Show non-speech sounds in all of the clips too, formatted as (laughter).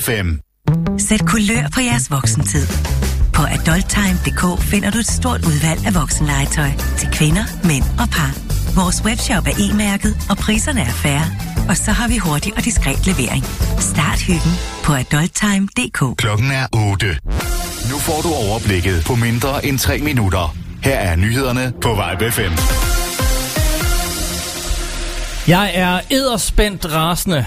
FM. Sæt kulør på jeres voksentid. På adulttime.dk finder du et stort udvalg af voksenlegetøj til kvinder, mænd og par. Vores webshop er e-mærket, og priserne er færre. Og så har vi hurtig og diskret levering. Start hyggen på adulttime.dk. Klokken er 8. Nu får du overblikket på mindre end 3 minutter. Her er nyhederne på Vibe FM. Jeg er edderspændt rasende,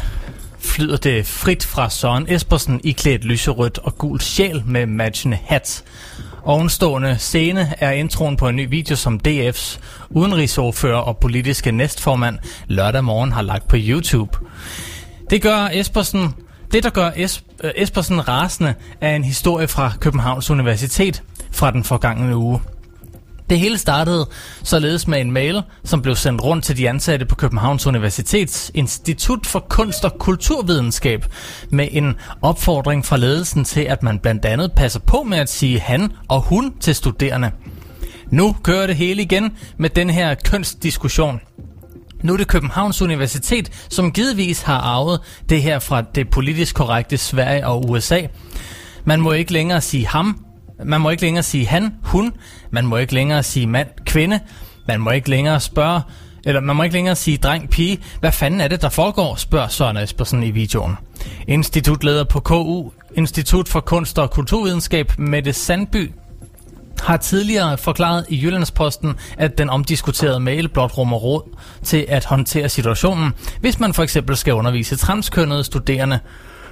flyder det frit fra Søren Espersen i klædt lyserødt og gul sjæl med matchende hat. Ovenstående scene er introen på en ny video, som DF's udenrigsordfører og politiske næstformand lørdag morgen har lagt på YouTube. Det gør Espersen det, der gør es, Espersen rasende, er en historie fra Københavns Universitet fra den forgangne uge. Det hele startede således med en mail, som blev sendt rundt til de ansatte på Københavns Universitets Institut for Kunst og Kulturvidenskab med en opfordring fra ledelsen til, at man blandt andet passer på med at sige han og hun til studerende. Nu kører det hele igen med den her kønsdiskussion. Nu er det Københavns Universitet, som givetvis har arvet det her fra det politisk korrekte Sverige og USA. Man må ikke længere sige ham, man må ikke længere sige han, hun, man må ikke længere sige mand, kvinde, man må ikke længere spørge, eller man må ikke længere sige dreng, pige. Hvad fanden er det, der foregår, spørger Søren Espersen i videoen. Institutleder på KU, Institut for Kunst og Kulturvidenskab, Mette Sandby, har tidligere forklaret i Jyllandsposten, at den omdiskuterede mail blot rummer råd til at håndtere situationen, hvis man for eksempel skal undervise transkønnede studerende.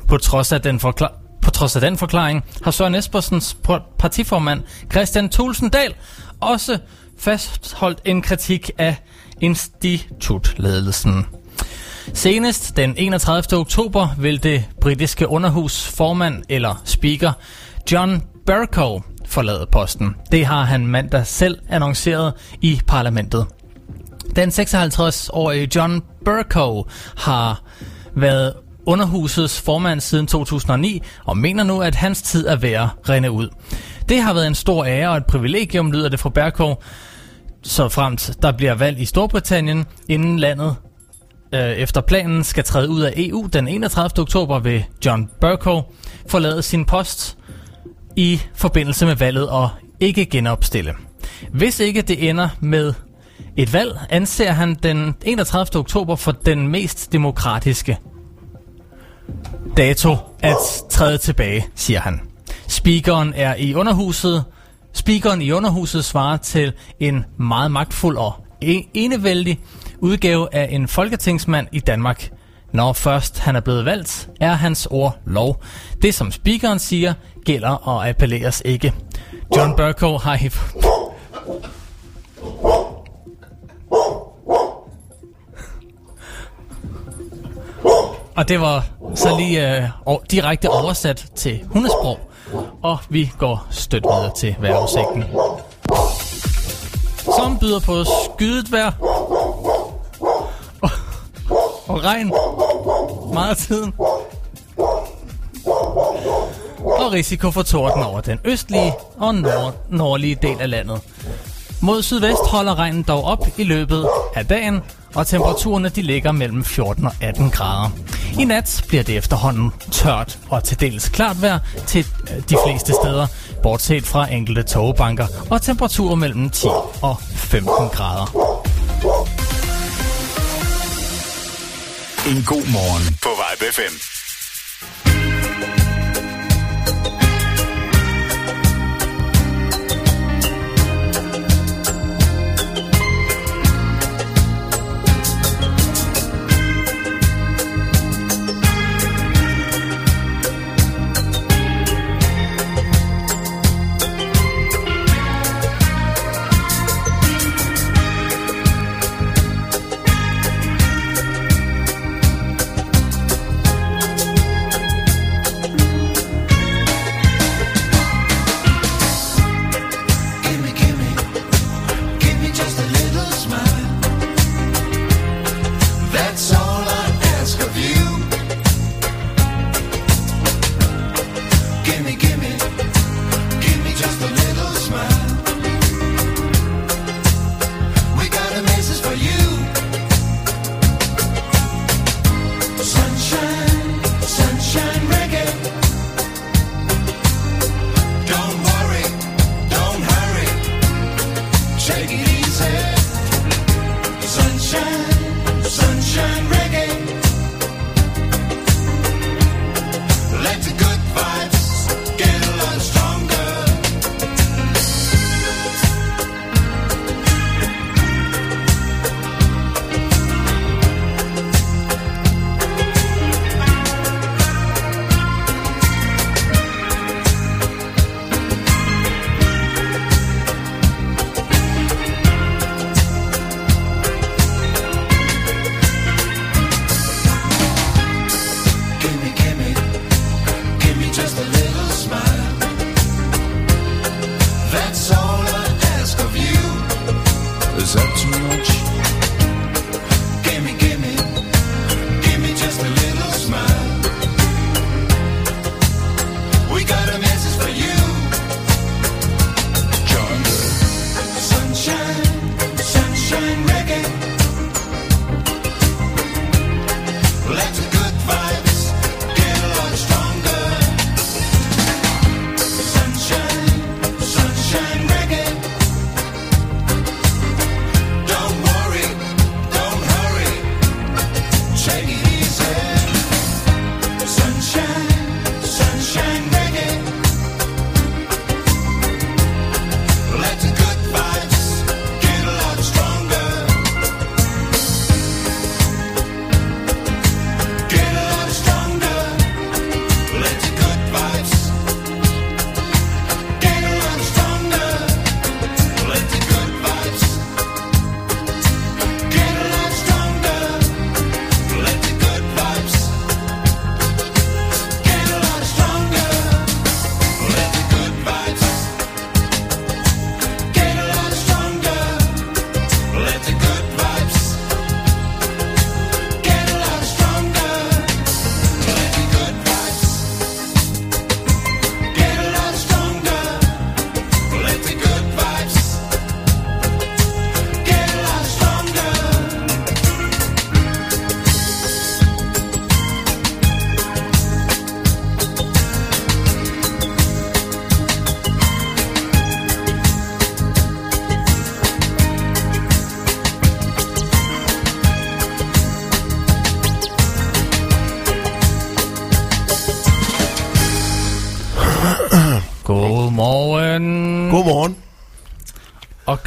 På trods af den, forklaring på trods af den forklaring har Søren Espersens partiformand Christian Tulsendal også fastholdt en kritik af institutledelsen. Senest den 31. oktober vil det britiske underhus formand eller speaker John Bercow forlade posten. Det har han mandag selv annonceret i parlamentet. Den 56-årige John Bercow har været underhusets formand siden 2009 og mener nu, at hans tid er ved at rende ud. Det har været en stor ære og et privilegium, lyder det fra Berkov, så fremt der bliver valg i Storbritannien, inden landet øh, efter planen skal træde ud af EU den 31. oktober vil John Bercow forlade sin post i forbindelse med valget og ikke genopstille. Hvis ikke det ender med et valg, anser han den 31. oktober for den mest demokratiske dato at træde tilbage, siger han. Speakeren er i underhuset. Speakeren i underhuset svarer til en meget magtfuld og e-, enevældig udgave af en folketingsmand i Danmark. Når først han er blevet valgt, er hans ord lov. Det som speakeren siger, gælder og appelleres ikke. John Burko har Og det var så lige øh, direkte oversat til hundesprog. Og vi går stødt videre til vejrudsigten. Som byder på skydet vejr. Og, (laughs) og regn. Meget af tiden og risiko for torden over den østlige og nord- nordlige del af landet. Mod sydvest holder regnen dog op i løbet af dagen, og temperaturerne de ligger mellem 14 og 18 grader. I nat bliver det efterhånden tørt og til dels klart vejr til øh, de fleste steder, bortset fra enkelte togbanker og temperaturer mellem 10 og 15 grader. En god morgen på Vibe 5.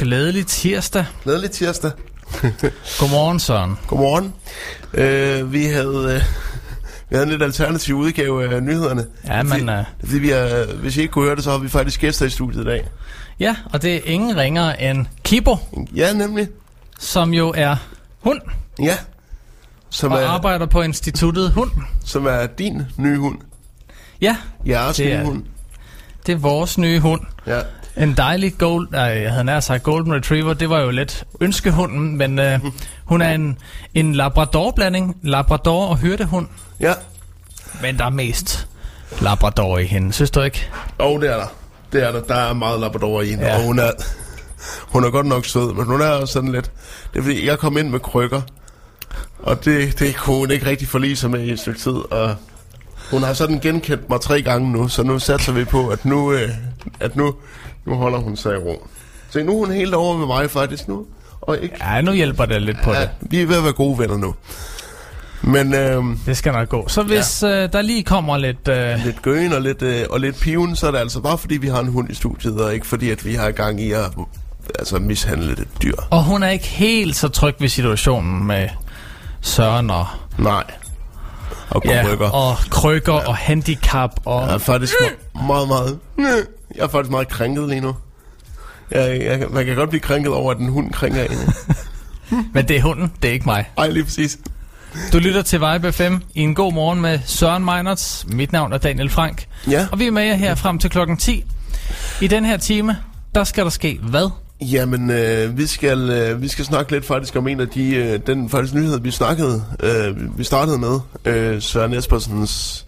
glædelig tirsdag. Glædelig tirsdag. (laughs) Godmorgen, Søren. Godmorgen. Øh, vi havde... Øh, vi havde en lidt alternativ udgave af nyhederne. Ja, men... Fordi, Uh, fordi vi er, hvis I ikke kunne høre det, så har vi faktisk gæster i studiet i dag. ja, og det er ingen ringere end Kibo, Ja, nemlig. som jo er hund Ja. Som og er, arbejder på instituttet Hund. som er din nye hund. Ja, Jeres Det nye er hund. det er vores nye hund. Ja. En dejlig gold, nej, jeg havde nær sagt golden retriever, det var jo lidt ønskehunden, men uh, hun er en, en labrador-blanding, labrador og hyrdehund, Ja. men der er mest labrador i hende, synes du ikke? Og det er der. Det er der. Der er meget labrador i hende. Ja. Og hun er, hun er godt nok sød, men hun er også sådan lidt... Det er fordi, jeg kom ind med krykker. Og det, det kunne hun ikke rigtig forlige sig med i et stykke tid. Og hun har sådan genkendt mig tre gange nu, så nu satser vi på, at nu, øh, at nu, nu holder hun sig i ro. Så nu er hun helt over med mig faktisk nu. Og ikke, Ja, nu hjælper det lidt på ja, det. vi er ved at være gode venner nu. Men øh, Det skal nok gå. Så hvis ja. øh, der lige kommer lidt... Øh, lidt gøen og lidt, øh, og lidt piven, så er det altså bare fordi, vi har en hund i studiet, og ikke fordi, at vi har gang i at altså, mishandle et dyr. og hun er ikke helt så tryg ved situationen med Søren og, Nej. Og ja, krykker. og krykker ja. og handicap. Og, Jeg er faktisk me- meget, meget... Jeg er faktisk meget krænket lige nu. Jeg, jeg, man kan godt blive krænket over, at en hund krænker en. (laughs) Men det er hunden, det er ikke mig. Ej, lige præcis. Du lytter til Vibe FM i en god morgen med Søren Meinerts. Mit navn er Daniel Frank. Ja. Og vi er med jer her frem til klokken 10. I den her time, der skal der ske hvad? Jamen, øh, vi, skal, øh, vi skal snakke lidt faktisk om en af de, øh, den faktisk nyhed, vi snakkede, øh, vi startede med, øh, Søren Espersens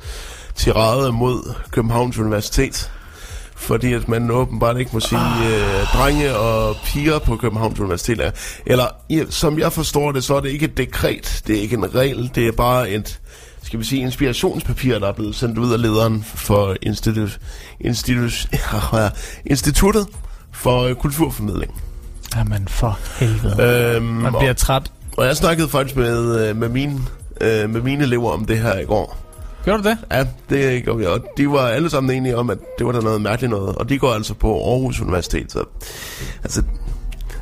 tirade mod Københavns Universitet. Fordi at man åbenbart ikke må sige øh, drenge og piger på Københavns Universitet. er- Eller som jeg forstår det, så er det ikke et dekret, det er ikke en regel, det er bare et, skal vi sige, inspirationspapir, der er blevet sendt ud af lederen for institu, institu, (laughs) Instituttet for øh, Kulturformidling. Jamen for helvede. Øhm, Man og, bliver træt. og jeg snakkede faktisk med, øh, med, mine, øh, med mine elever om det her i går. Gjorde du det? Ja, det gjorde vi, og de var alle sammen enige om, at det var der noget mærkeligt noget, og de går altså på Aarhus Universitet, så altså,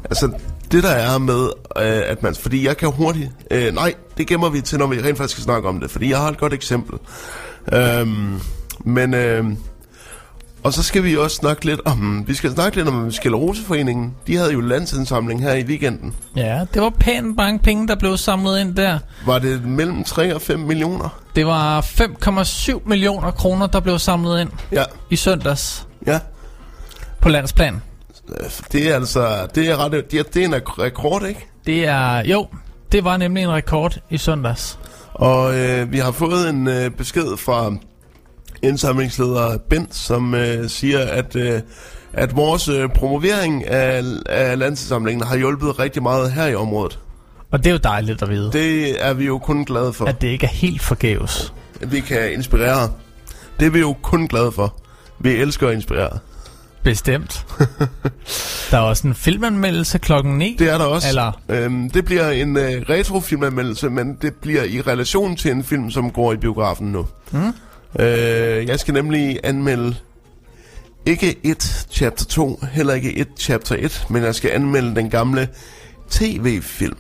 altså det der er med, øh, at man, fordi jeg kan hurtigt, øh, nej, det gemmer vi til, når vi rent faktisk skal snakke om det, fordi jeg har et godt eksempel. Øhm, men, øh, og så skal vi også snakke lidt om, vi skal snakke lidt om Skelleroseforeningen. De havde jo landsindsamling her i weekenden. Ja, det var pænt mange penge, der blev samlet ind der. Var det mellem 3 og 5 millioner? Det var 5,7 millioner kroner, der blev samlet ind Ja, i søndags ja. på landsplan. Det er altså, det er, ret, det er, det er en rekord, ikke? Det er, jo, det var nemlig en rekord i søndags. Og øh, vi har fået en øh, besked fra indsamlingsleder Bent, som øh, siger, at, øh, at vores øh, promovering af, af landssamlingen har hjulpet rigtig meget her i området. Og det er jo dejligt at vide, Det er vi jo kun glade for, at det ikke er helt forgæves. at vi kan inspirere. Det er vi jo kun glade for. Vi elsker at inspirere. Bestemt. (laughs) der er også en filmanmeldelse klokken 9. Det er der også. Eller- Øhm, det bliver en øh, retrofilmanmeldelse, men det bliver i relation til en film, som går i biografen nu. Mm. Øh, jeg skal nemlig anmelde ikke et chapter 2, heller ikke et chapter 1, men jeg skal anmelde den gamle tv-film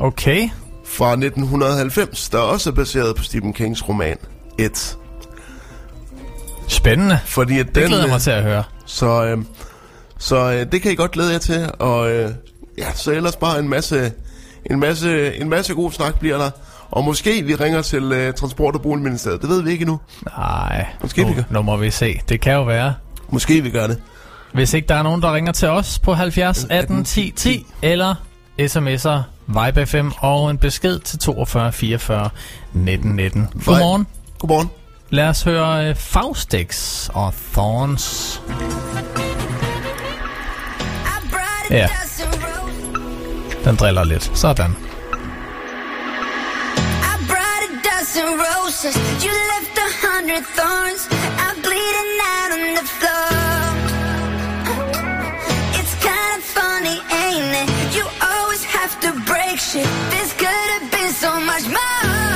Okay. fra 1990, der også er baseret på Stephen Kings roman 1. Spændende. Fordi at Det den, glæder jeg mig til at høre. Så, øh, så øh, det kan I godt glæde jer til, og øh, ja, så ellers bare en masse, en masse, en masse god snak bliver der. Og måske vi ringer til øh, Transport- og Boligministeriet, det ved vi ikke endnu. Nej, Måske vi nu, gør. nu må vi se. Det kan jo være. Måske vi gør det. Hvis ikke der er nogen, der ringer til os på 70 18 10 10, eller sms'er Vibe FM og en besked til 42 44 19 19. Godmorgen. Godmorgen. Lad os høre uh, Faustix og Thorns. Ja, den driller lidt. Sådan. A dozen roses. You left a hundred thorns. I'm bleeding out on the floor. It's kind of funny, ain't it? You always have to break shit. This could have been so much more.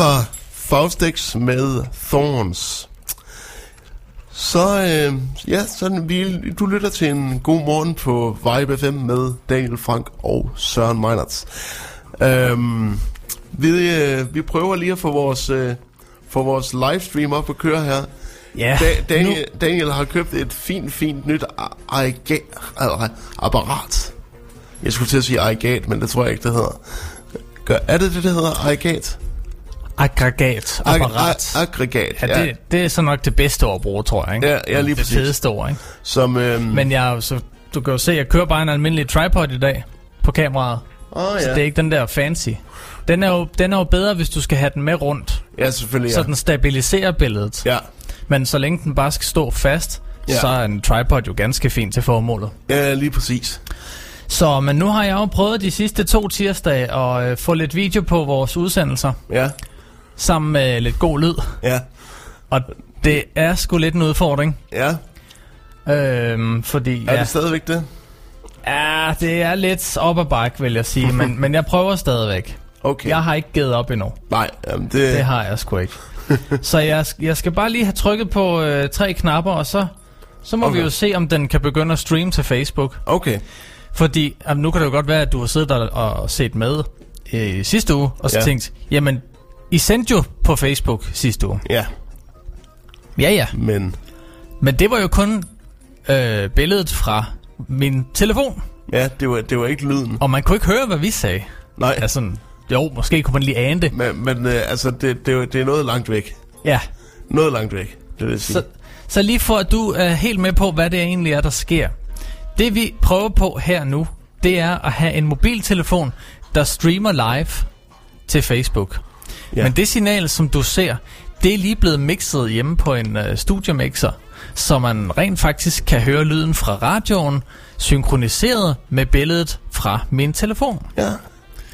Var Faustix med Thorns. Så, øh, ja, så vi, du lytter til en god morgen på Vibe FM med Daniel Frank og Søren Meinerts. Øhm, vi, øh, vi prøver lige at få vores, øh, få vores livestream op at køre her. Ja, Da, Daniel, Daniel har købt et fint, fint nyt apparat. Jeg skulle til at sige aggregat, men det tror jeg ikke, det hedder. Gør, er det det, det hedder? Aggregat? Aggregat, apparat. Ag- ag- aggregat, ja, det, det er så nok det bedste ord at bruge, tror jeg. Ikke? Ja, ja, lige det præcis. fedeste ord, ikke? Som, øhm, Men jeg, så, du kan jo se, at jeg kører bare en almindelig tripod i dag på kameraet. Så ja. det er ikke den der fancy. Den er, jo, den er jo bedre, hvis du skal have den med rundt, ja, selvfølgelig, ja. ja. så den stabiliserer billedet. Ja, Men så længe den bare skal stå fast, Ja. så er en tripod jo ganske fint til formålet. ja, lige præcis. Så, men nu har jeg jo prøvet de sidste to tirsdage at øh, få lidt video på vores udsendelser, Ja, sammen med lidt god lyd. ja, Og det er sgu lidt en udfordring. ja. Øhm, fordi Er ja, det stadigvæk det? ja, det er lidt op ad bakke, vil jeg sige. men, (laughs) men jeg prøver stadigvæk. Okay. Jeg har ikke givet op endnu. Nej, jamen det... Det har jeg sgu ikke. (laughs) så jeg, jeg skal bare lige have trykket på øh, tre knapper, og så, så må okay. vi jo se, om den kan begynde at streame til Facebook. Okay, Fordi jamen, nu kan det jo godt være, at du har siddet der og set med øh, sidste uge, og så ja. Ja. tænkt, jamen, I sendte jo på Facebook sidste uge. ja, Ja, ja. men... Men det var jo kun øh, billedet fra min telefon, Ja, det var, det var ikke lyden. og man kunne ikke høre, hvad vi sagde. Nej, Altså, jo, måske kunne man lige ane det. men, men øh, altså, det, det, er det er noget langt væk. Ja, Noget langt væk, det vil sige. så, så lige for at du er helt med på, hvad det egentlig er, der sker. Det vi prøver på her nu, det er at have en mobiltelefon, der streamer live til Facebook. Ja. Men det signal, som du ser, det er lige blevet mixet hjemme på en uh, studiomixer, så man rent faktisk kan høre lyden fra radioen, synkroniseret med billedet fra min telefon. Ja,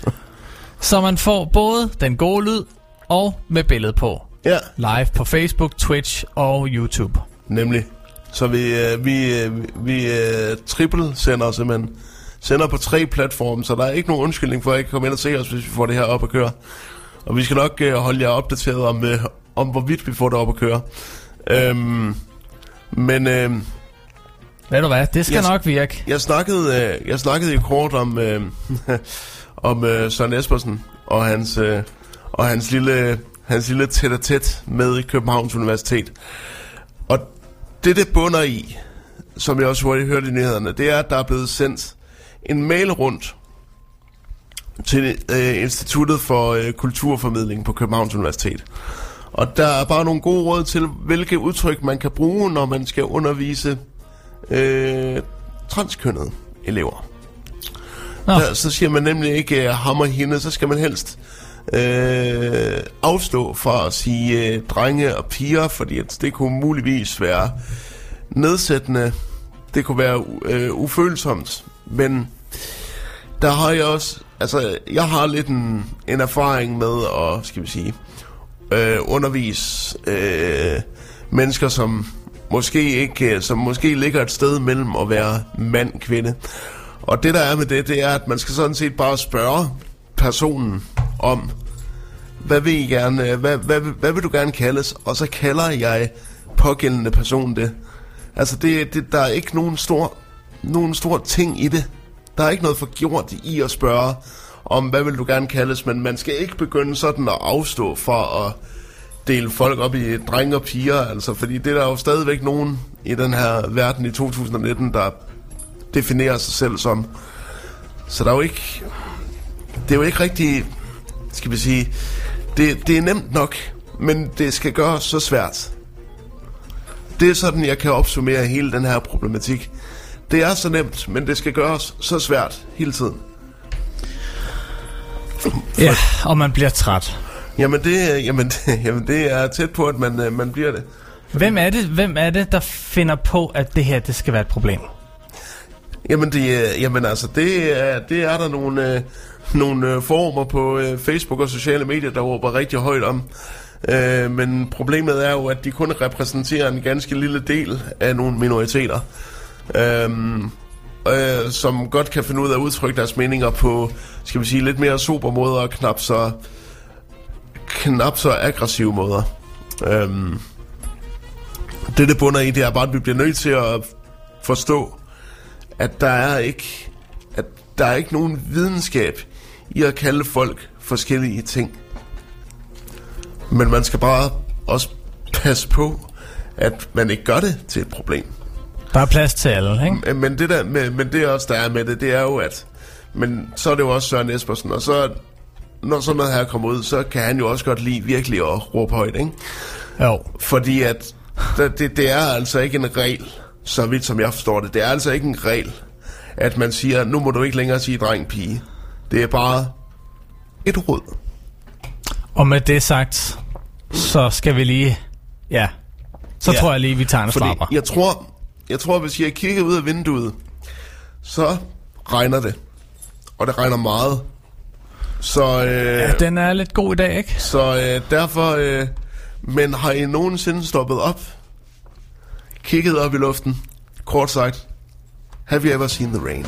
(laughs) Så man får både den gode lyd og med billede på. ja, Live på Facebook, Twitch og YouTube. nemlig. Så vi, øh, vi, øh, vi øh, triple sender simpelthen. Sender på tre platforme, så der er ikke nogen undskyldning for at ikke komme ind og se os, hvis vi får det her op at køre. Og vi skal nok øh, holde jer opdateret om, øh, om hvorvidt vi får det op at køre. Øhm, men øh, Ved du hvad, det skal Jeg- nok virke. jeg snakkede, øh, jeg snakkede jo kort om, øh, (laughs) om øh, Søren Espersen og hans, øh, og hans lille, hans lille tæt tæt med Københavns Universitet. Og det, det bunder i, som jeg også hurtigt hørte i nyhederne, det er, at der er blevet sendt en mail rundt til øh, Instituttet for øh, Kulturformidling på Københavns Universitet. Og der er bare nogle gode råd til, hvilke udtryk man kan bruge, når man skal undervise øh, transkønnede elever. Nå. Der, så siger man nemlig ikke uh, ham og hende, så skal man helst øh, afstå fra at sige øh, drenge og piger, fordi at det kunne muligvis være nedsættende, det kunne være øh, ufølsomt, men der har jeg også, altså jeg har lidt en, en erfaring med at, skal vi sige, øh, undervise øh, mennesker, som måske ikke, øh, som måske ligger et sted mellem at være mand kvinde. Og det der er med det, det er, at man skal sådan set bare spørge personen om, hvad vil I gerne, øh, hvad, hvad, hvad vil du gerne kaldes? Og så kalder jeg pågældende person det. Altså det, det der er ikke nogen stor, nogen stor ting i det. Der er ikke noget for gjort i at spørge om, hvad vil du gerne kaldes, men man skal ikke begynde sådan at afstå for at dele folk op i drenge og piger, altså, fordi det er der jo stadigvæk nogen i den her verden i 2019, der definerer sig selv som. Så der er jo ikke, det er jo ikke rigtig, skal vi sige, det, det er nemt nok, men det skal gøres så svært. Det er sådan, jeg kan opsummere hele den her problematik. Det er så nemt, men det skal gøres så svært hele tiden. Ja, og man bliver træt. Jamen det, jamen, det, (laughs) jamen det er tæt på, at man, øh, man bliver det. Hvem er, det, hvem er det, der finder på, at det her det skal være et problem? Jamen, det, øh, jamen altså, det er, det er der nogle, øh, nogle øh, former på øh, Facebook og sociale medier, der råber rigtig højt om. Øh, men problemet er jo, at de kun repræsenterer en ganske lille del af nogle minoriteter. Øh, øh, som godt kan finde ud af at udtrykke deres meninger på, skal vi sige, lidt mere super måder og knap så knap så aggressive måder. Øhm, det, det bunder i, det er bare, at vi bliver nødt til at forstå, at der er ikke, at der er ikke nogen videnskab i at kalde folk forskellige ting. Men man skal bare også passe på, at man ikke gør det til et problem. Der er plads til alle, ikke? Men det, der, med, men det også, der er med det, det er jo, at men så er det jo også Søren Espersen, og så når sådan noget her kommer ud, så kan han jo også godt lide virkelig at råbe højt, ikke? Jo. Fordi at det, det, er altså ikke en regel, så vidt som jeg forstår det. Det er altså ikke en regel, at man siger, nu må du ikke længere sige dreng-pige. Det er bare et råd. Og med det sagt, så skal vi lige... Ja, så Ja. tror jeg lige, vi tager en Fordi slapper. jeg tror, jeg tror, hvis jeg kigger ud af vinduet, så regner det. Og det regner meget. Så, øh, Ja, den er lidt god i dag, ikke? så øh, derfor... Øh, men har I nogensinde stoppet op? Kigget op i luften? Kort sagt, have you ever seen the rain?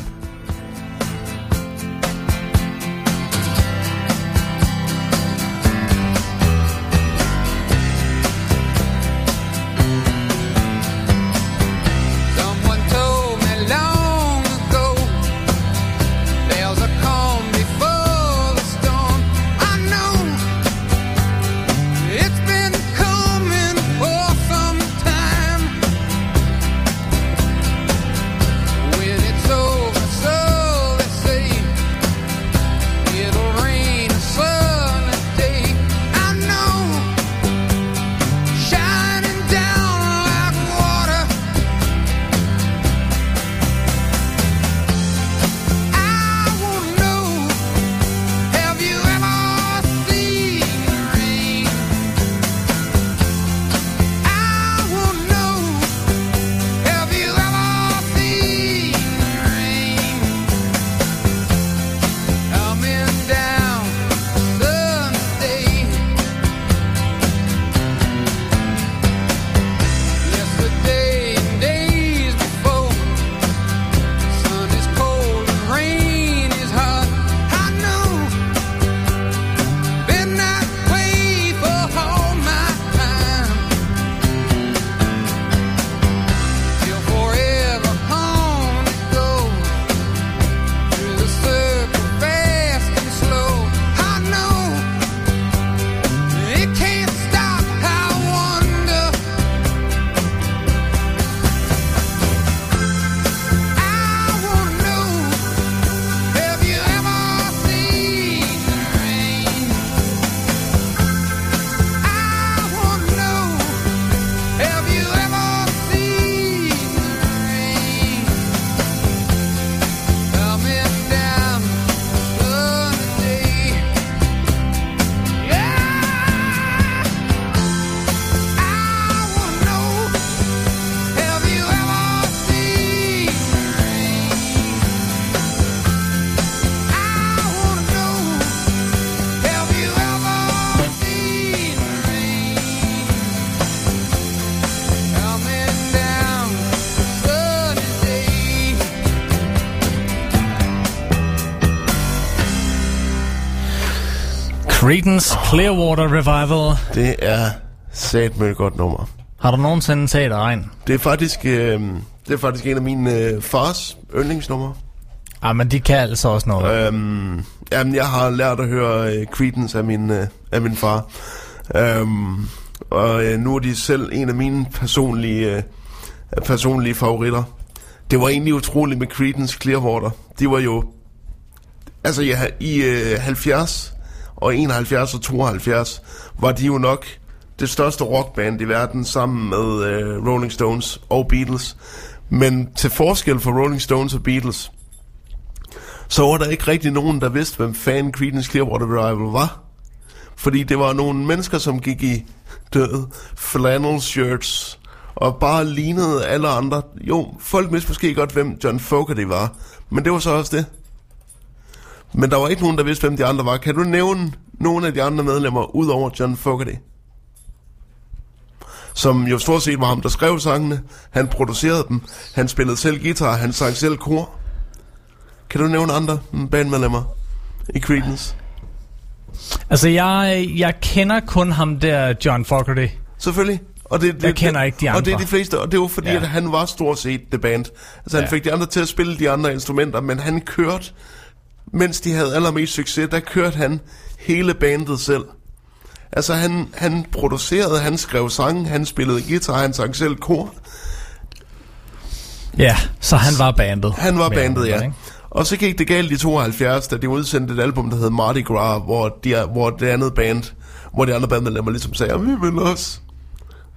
Creedence Clearwater Revival. Det er sat med et godt nummer. Har du nogensinde set regn? Det er faktisk, øh, det er faktisk en af mine øh, fars yndlingsnumre. Ah, men de kan altså også noget. Øhm, jamen, jeg har lært at høre øh, Creedence af min, øh, af min far. Øhm, og øh, nu er de selv en af mine personlige, øh, personlige favoritter. Det var egentlig utroligt med Creedence Clearwater. De var jo... Altså ja, i øh, 70 og 71 og 72 var de jo nok det største rockband i verden sammen med øh, Rolling Stones og Beatles. Men til forskel for Rolling Stones og Beatles, så var der ikke rigtig nogen, der vidste, hvem fan Creedence Clearwater Revival var. Fordi det var nogle mennesker, som gik i døde flannel shirts og bare lignede alle andre. Jo, folk vidste måske godt, hvem John Fogerty var, men det var så også det. Men der var ikke nogen, der vidste, hvem de andre var. Kan du nævne nogle af de andre medlemmer, ud over John Fogerty? Som jo stort set var ham, der skrev sangene. Han producerede dem. Han spillede selv guitar. Han sang selv kor. Kan du nævne andre mm, bandmedlemmer i Creedence? Altså, jeg, jeg kender kun ham der, John Fogerty. Selvfølgelig. Og det, det, Jeg kender ikke de Og det er andre. de fleste, og det var fordi, Ja. at han var stort set the band. Altså han Ja. fik de andre til at spille de andre instrumenter, men han kørte, mens de havde allermest succes, der kørte han hele bandet selv. Altså han, han producerede, han skrev sange, han spillede guitar, han sang selv kor. Ja, så han var bandet. Han var bandet, ja. ikke? Og så gik det galt i 72, da de udsendte et album, der hed Mardi Gras, hvor, de, hvor det andet band, hvor de andre bandmedlemmer ligesom sagde, "Jamen, vi vil også.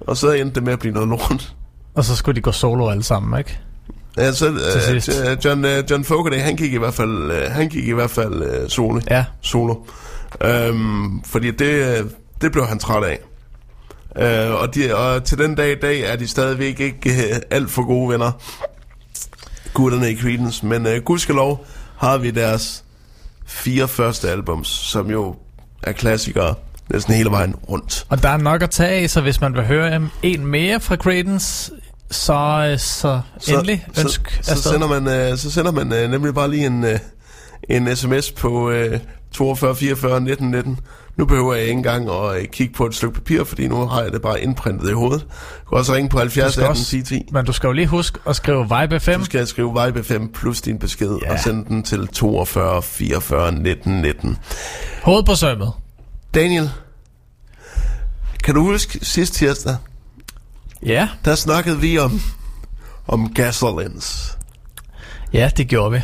Og så endte det med at blive noget lort. Og så skulle de gå solo alle sammen, ikke? Ja, så, Til øh, John, øh, John Fogerty, han gik i hvert fald, øh, han gik i hvert fald øh, solo. Ja. solo. Øhm, fordi det, øh, det blev han træt af. Øh, og, de, og til den dag i dag er de stadigvæk ikke øh, alt for gode venner, gutterne i Creedence. Men øh, gudskelov har vi deres fire første albums, som jo er klassikere næsten hele vejen rundt. Og der er nok at tage af, så hvis man vil høre en mere fra Credence, så, øh, så, så endelig ønsk så, så, afsted. sender man, øh, så sender man øh, nemlig bare lige en, øh, en sms på øh, 42 44 19 19. Nu behøver jeg ikke engang at øh, kigge på et stykke papir, fordi nu har jeg det bare indprintet i hovedet. Du kan også ringe på 70 skal 18 også- 10 10. Men du skal jo lige huske at skrive Vibe FM. Du skal skrive Vibe 5 plus din besked Ja. og sende den til 42 44 19 19. Hoved på sømmet. Daniel, kan du huske sidste tirsdag, Ja, der snakkede vi om, om gasolins. ja, det gjorde vi.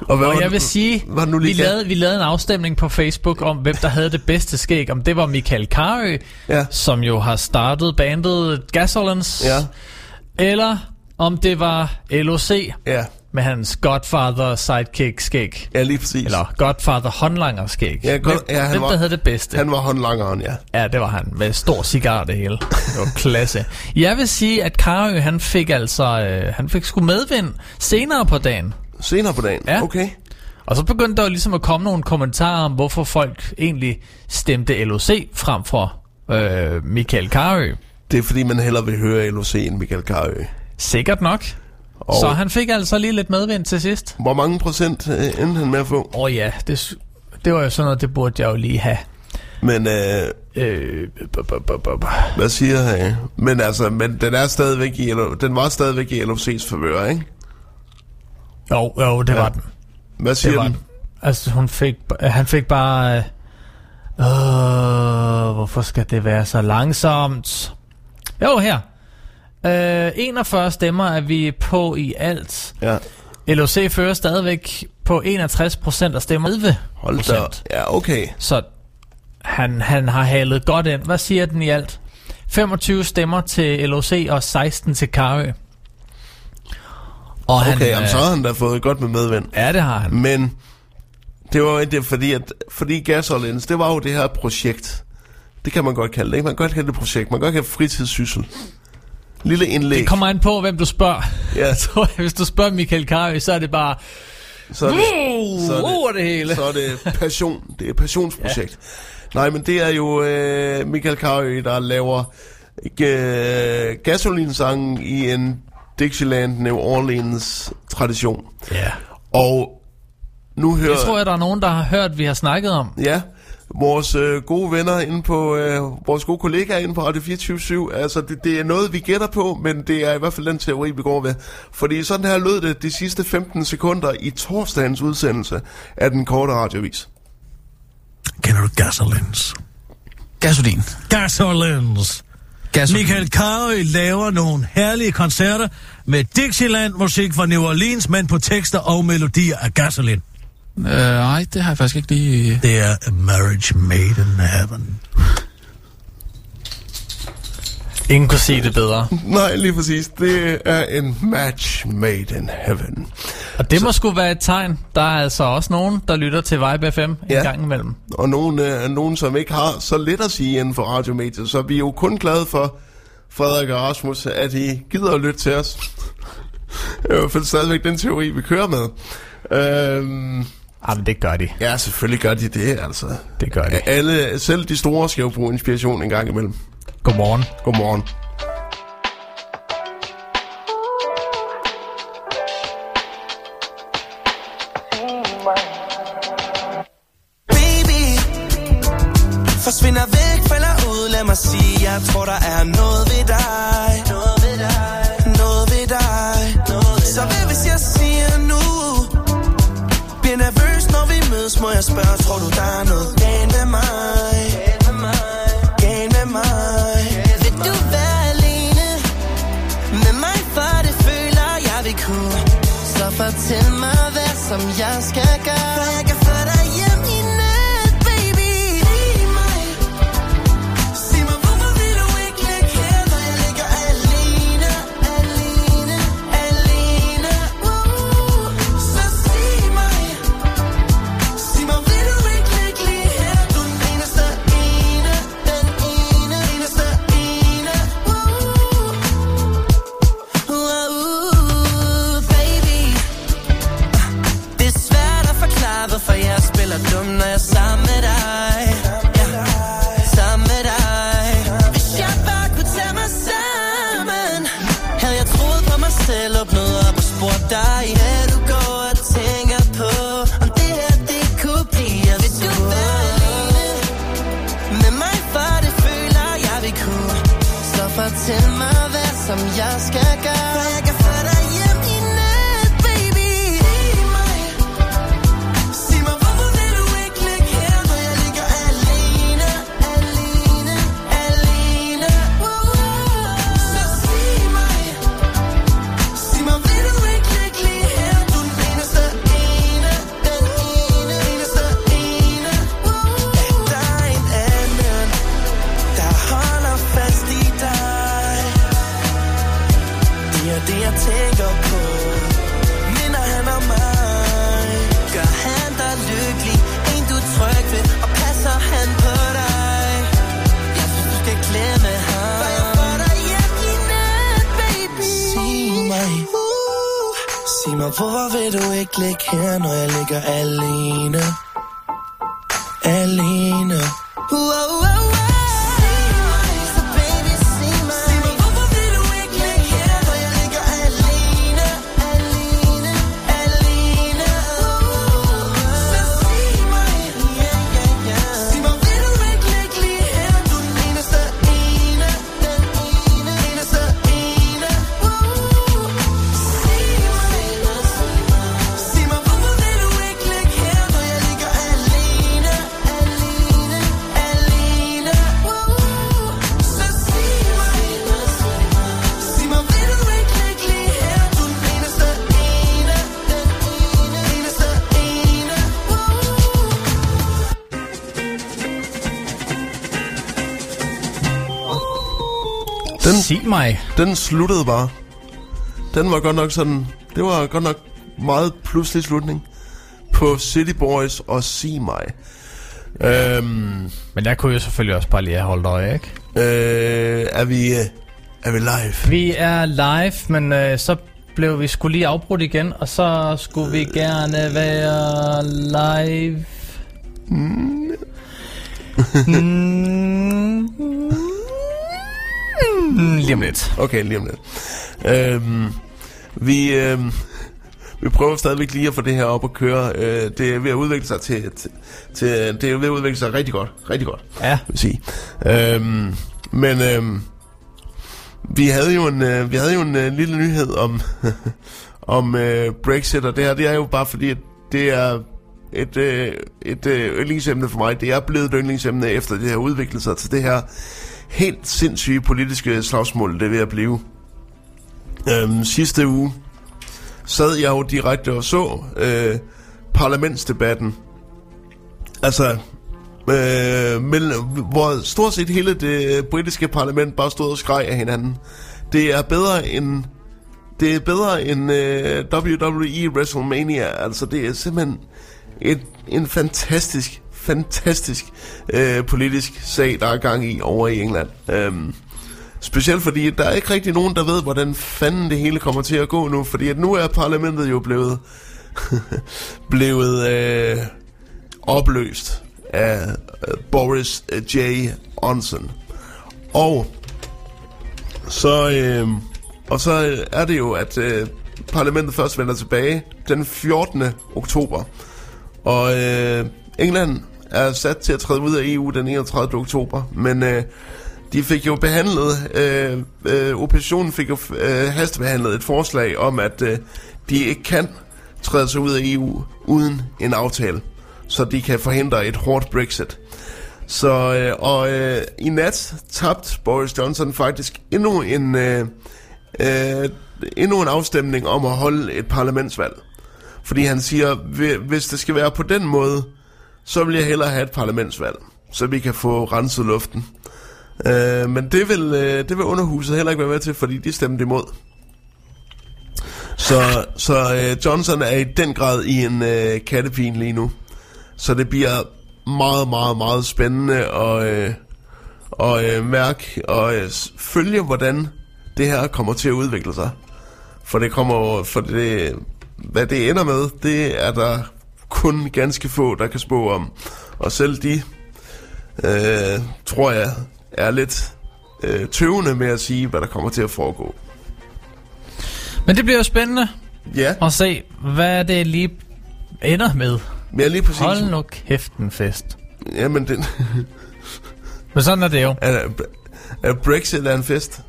Og, hvad Og jeg vil sige, var vi lavede, vi lavede en afstemning på Facebook om, hvem der havde det bedste skæg. Om det var Michael Karø, Ja. som jo har startet bandet Gasolins. Ja. Eller om det var LOC Ja, med hans Godfather sidekick skæg. ja lige præcis. Eller Godfather håndlanger skæg. Ja, godt, ja, han hvem var, der havde det bedste? Han var håndlangeren, ja. Ja, det var han. Med stor cigar det hele. Det var klasse. Jeg vil sige, at Karø, han fik altså, øh, han fik sgu medvind senere på dagen. Senere på dagen? Ja. Okay. Og så begyndte der jo ligesom at komme nogle kommentarer om, hvorfor folk egentlig stemte LOC frem for øh, Michael Karø. Det er fordi, man hellere vil høre LOC end Michael Karø. Sikkert nok. Og Så han fik altså lige lidt medvind til sidst. hvor mange procent øh, endte han med at få? Åh oh, ja, det, det var jo sådan noget, det burde jeg jo lige have. Men øh, Øh, bu- bu- bu. hvad siger jeg? Men altså, men den er stadigvæk i den var stadigvæk i LOC's favør, ikke? jo, jo, det Ja. var den. Hvad Det siger var den? den. Altså, hun fik, han fik bare... Øh, øh, hvorfor skal det være så langsomt? Jo, her. Øh, 41 stemmer er vi på i alt. Ja. LOC fører stadigvæk på 61% af stemmer. 11 Hold da. Ja, okay. Så han, han har halet godt ind. Hvad siger den i alt? 25 stemmer til LOC og 16 til Karø. Og Okay, han, jamen, øh, så har han da fået godt med medvind. Ja, det har han. Men det var jo ikke det, fordi, at, fordi Gasolins, det var jo det her projekt. Det kan man godt kalde det, ikke? Man kan godt kalde det projekt. Man kan godt kalde det fritidssyssel. Lille indlæg. Det kommer an på, hvem du spørger. Ja. (laughs) Tror, hvis du spørger Michael Karø, så er det bare... Så er det, så er det, det hele. så er det passion. Det er et passionsprojekt. (laughs) Ja. Nej, men det er jo øh, Michael Carøe, der laver øh, gasolinsangen i en Dixieland New Orleans tradition. Ja. Og nu hører... Det tror jeg, der er nogen, der har hørt, vi har snakket om. Ja, vores øh, gode venner inde på, øh, vores gode kollegaer inde på Radio 24 altså det, det er noget, vi gætter på, men det er i hvert fald den teori, vi går ved. Fordi sådan her lød det de sidste 15 sekunder i torsdagens udsendelse af den korte radiovis. Kender du gasolins? Gasolin. Gasolins. Gasolin. Michael Carøe laver nogle herlige koncerter med Dixieland-musik fra New Orleans, men på tekster og melodier af gasolin. Øh, nej, det har jeg faktisk ikke lige... Det er A Marriage Made in Heaven. Ingen kunne sige det bedre. Nej, lige præcis. Det er en match made in heaven. Og det må sgu være et tegn. Der er altså også nogen, der lytter til Vibe FM en Ja. gang imellem. Og nogen, øh, nogen, som ikke har så lidt at sige inden for radiomediet, så vi er jo kun glade for, Frederik og Rasmus, at I gider at lytte til os. Det er i hvert fald stadigvæk den teori, vi kører med. Øhm, Jamen, det gør de. ja, selvfølgelig gør de det, altså. Det gør de. Alle, selv de store skal jo bruge inspiration en gang imellem. Godmorgen. Godmorgen. Sig mig. den sluttede bare. Den var godt nok sådan... Det var godt nok meget pludselig slutning på City Boys og Sig mig. Øhm, Men der kunne jeg selvfølgelig også bare lige have holdt øje, ikke? øh, er vi... Er vi live? Vi er live, men øh, så blev vi skulle lige afbrudt igen, og så skulle vi gerne være live. Mm. (laughs) Lige om lidt. Okay, lige om lidt. Øhm, vi, øhm, vi prøver stadigvæk lige at få det her op at køre. Øh, det er ved at udvikle sig til, til, til... Det er ved at udvikle sig rigtig godt. Rigtig godt, Ja. vil sige. Øhm, men øhm, vi havde jo en, øh, vi havde jo en øh, lille nyhed om, (laughs) om øh, Brexit, og det her, det er jo bare fordi, at det er et, øh, et øh, yndlingsemne for mig. Det er blevet et yndlingsemne efter det her udviklet sig til det her helt sindssyge politiske slagsmål, det vil ved at blive. Øhm, sidste uge sad jeg jo direkte og så øh, parlamentsdebatten. Altså, øh, mellem, hvor stort set hele det britiske parlament bare stod og skreg af hinanden. Det er bedre end det er bedre end øh, WWE WrestleMania. Altså, det er simpelthen et, en fantastisk, fantastisk øh, politisk sag, der er gang i over i England. Øhm, specielt fordi, der er ikke rigtig nogen, der ved, hvordan fanden det hele kommer til at gå nu. Fordi at nu er parlamentet jo blevet, (laughs) blevet øh, opløst af øh, Boris øh, J. Johnson. Og så, øh, og så er det jo, at øh, parlamentet først vender tilbage den 14. oktober. Og øh, England er sat til at træde ud af EU den 31. oktober, men øh, de fik jo behandlet, øh, øh, oppositionen fik jo øh, hastebehandlet et forslag om, at øh, de ikke kan træde sig ud af EU uden en aftale, så de kan forhindre et hårdt Brexit. Så, øh, og øh, i nat tabte Boris Johnson faktisk endnu en, øh, øh, endnu en afstemning om at holde et parlamentsvalg. Fordi han siger, hvis det skal være på den måde, så vil jeg hellere have et parlamentsvalg, så vi kan få renset luften. Øh, men det vil, øh, det vil underhuset heller ikke være med til, fordi de stemte imod. Så, så øh, Johnson er i den grad i en øh, kattepin lige nu. Så det bliver meget, meget, meget spændende at, øh, at øh, mærke og øh, følge, hvordan det her kommer til at udvikle sig. For det kommer for det, hvad det ender med, det er der kun ganske få, der kan spå om. Og selv de, øh, tror jeg, er lidt øh, tøvende med at sige, hvad der kommer til at foregå. Men det bliver jo spændende Ja, at se, hvad det lige ender med. jeg lige præcis... Hold nu kæft en fest. Jamen, den, (laughs) Men sådan er det jo. er, er Brexit er en fest.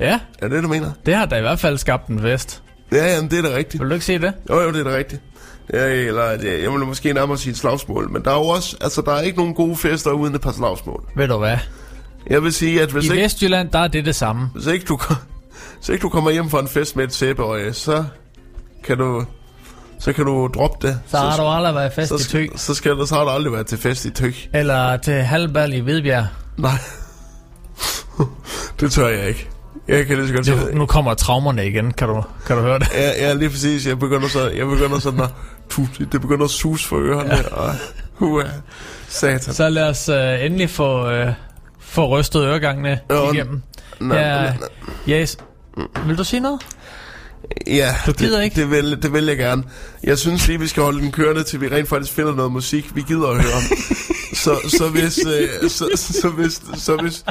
Ja, Er det, du mener? det har da i hvert fald skabt en fest. Ja, jamen, det er da rigtigt. Vil du ikke se det? Jo, jo, det er da rigtigt. Ja, eller det, jeg vil måske nærmere sige et slagsmål, men der er jo også, altså der er ikke nogen gode fester uden et par slagsmål. Ved du hvad? Jeg vil sige, at hvis, I ikke, Vestjylland, der er det det samme. hvis ikke, du, hvis ikke du kommer hjem fra en fest med et sæbeøje, så kan du, så kan du droppe det. Så har du aldrig været fest så, i Tø. skal, så, skal så har du aldrig været til fest i Tøg. Eller til halvbal i Hvidbjerg. Nej. det tør jeg ikke. Jeg kan lige så godt sige Det, nu kommer traumerne igen, kan du, kan du høre det? Ja, ja, lige præcis. Jeg begynder, så, jeg begynder sådan at... Tu, det begynder at sus for ørerne. Ja. Og, uh, satan. Så lad os uh, endelig få, uh, få rystet øregangene Jo, igennem. Nå, Ja, nå, yes. Vil du sige noget? Ja, Du gider det, ikke? Det vil, det vil jeg gerne. Jeg synes lige, vi skal holde den kørende, til vi rent faktisk finder noget musik, vi gider at høre om. så, så, hvis, øh, så, så, hvis, så, hvis,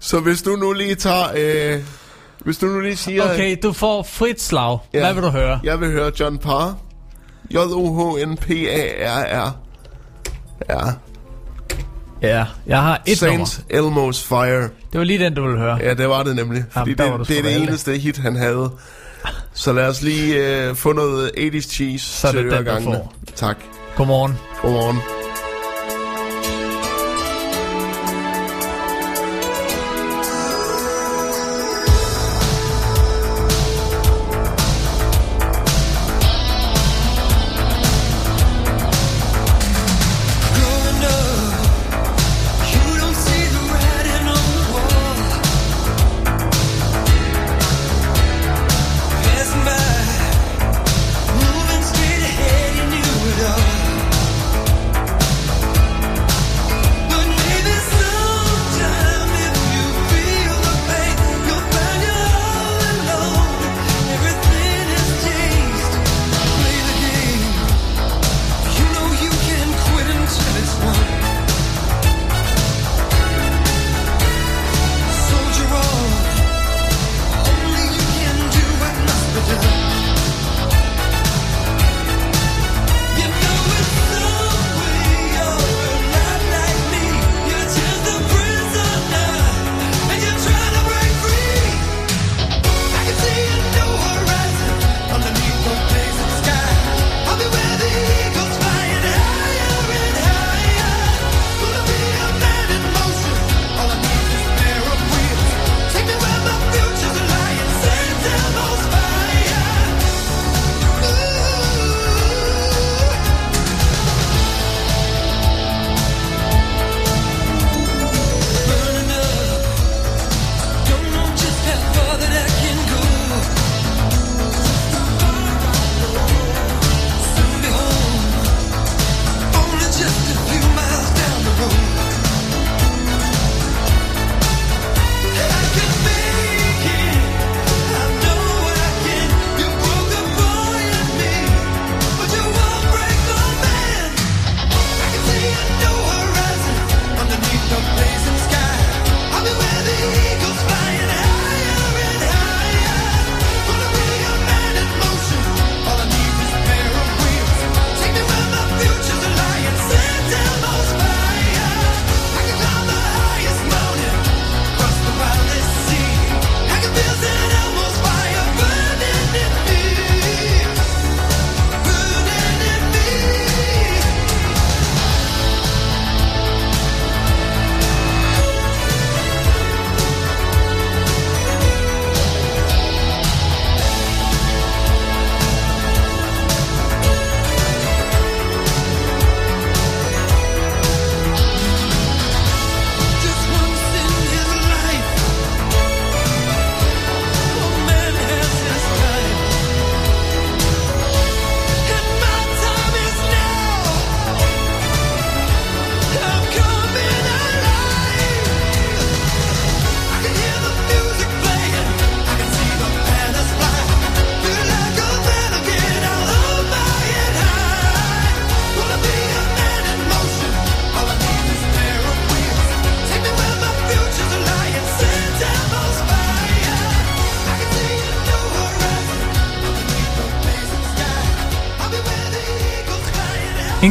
så hvis du nu lige tager... Øh, hvis du nu lige siger... Okay, du får frit slag. Ja. Hvad vil du høre? Jeg vil høre John Parr. J-O-H-N-P-A-R-R. Ja. Ja, jeg har et nummer. Saint Elmo's Fire. Det var lige den, du ville høre. Ja, det var det nemlig. Fordi du det, det er det eneste hit, han havde. Så lad os lige øh, få noget 80's cheese Så er til det den, du får. Tak. Godmorgen. Godmorgen.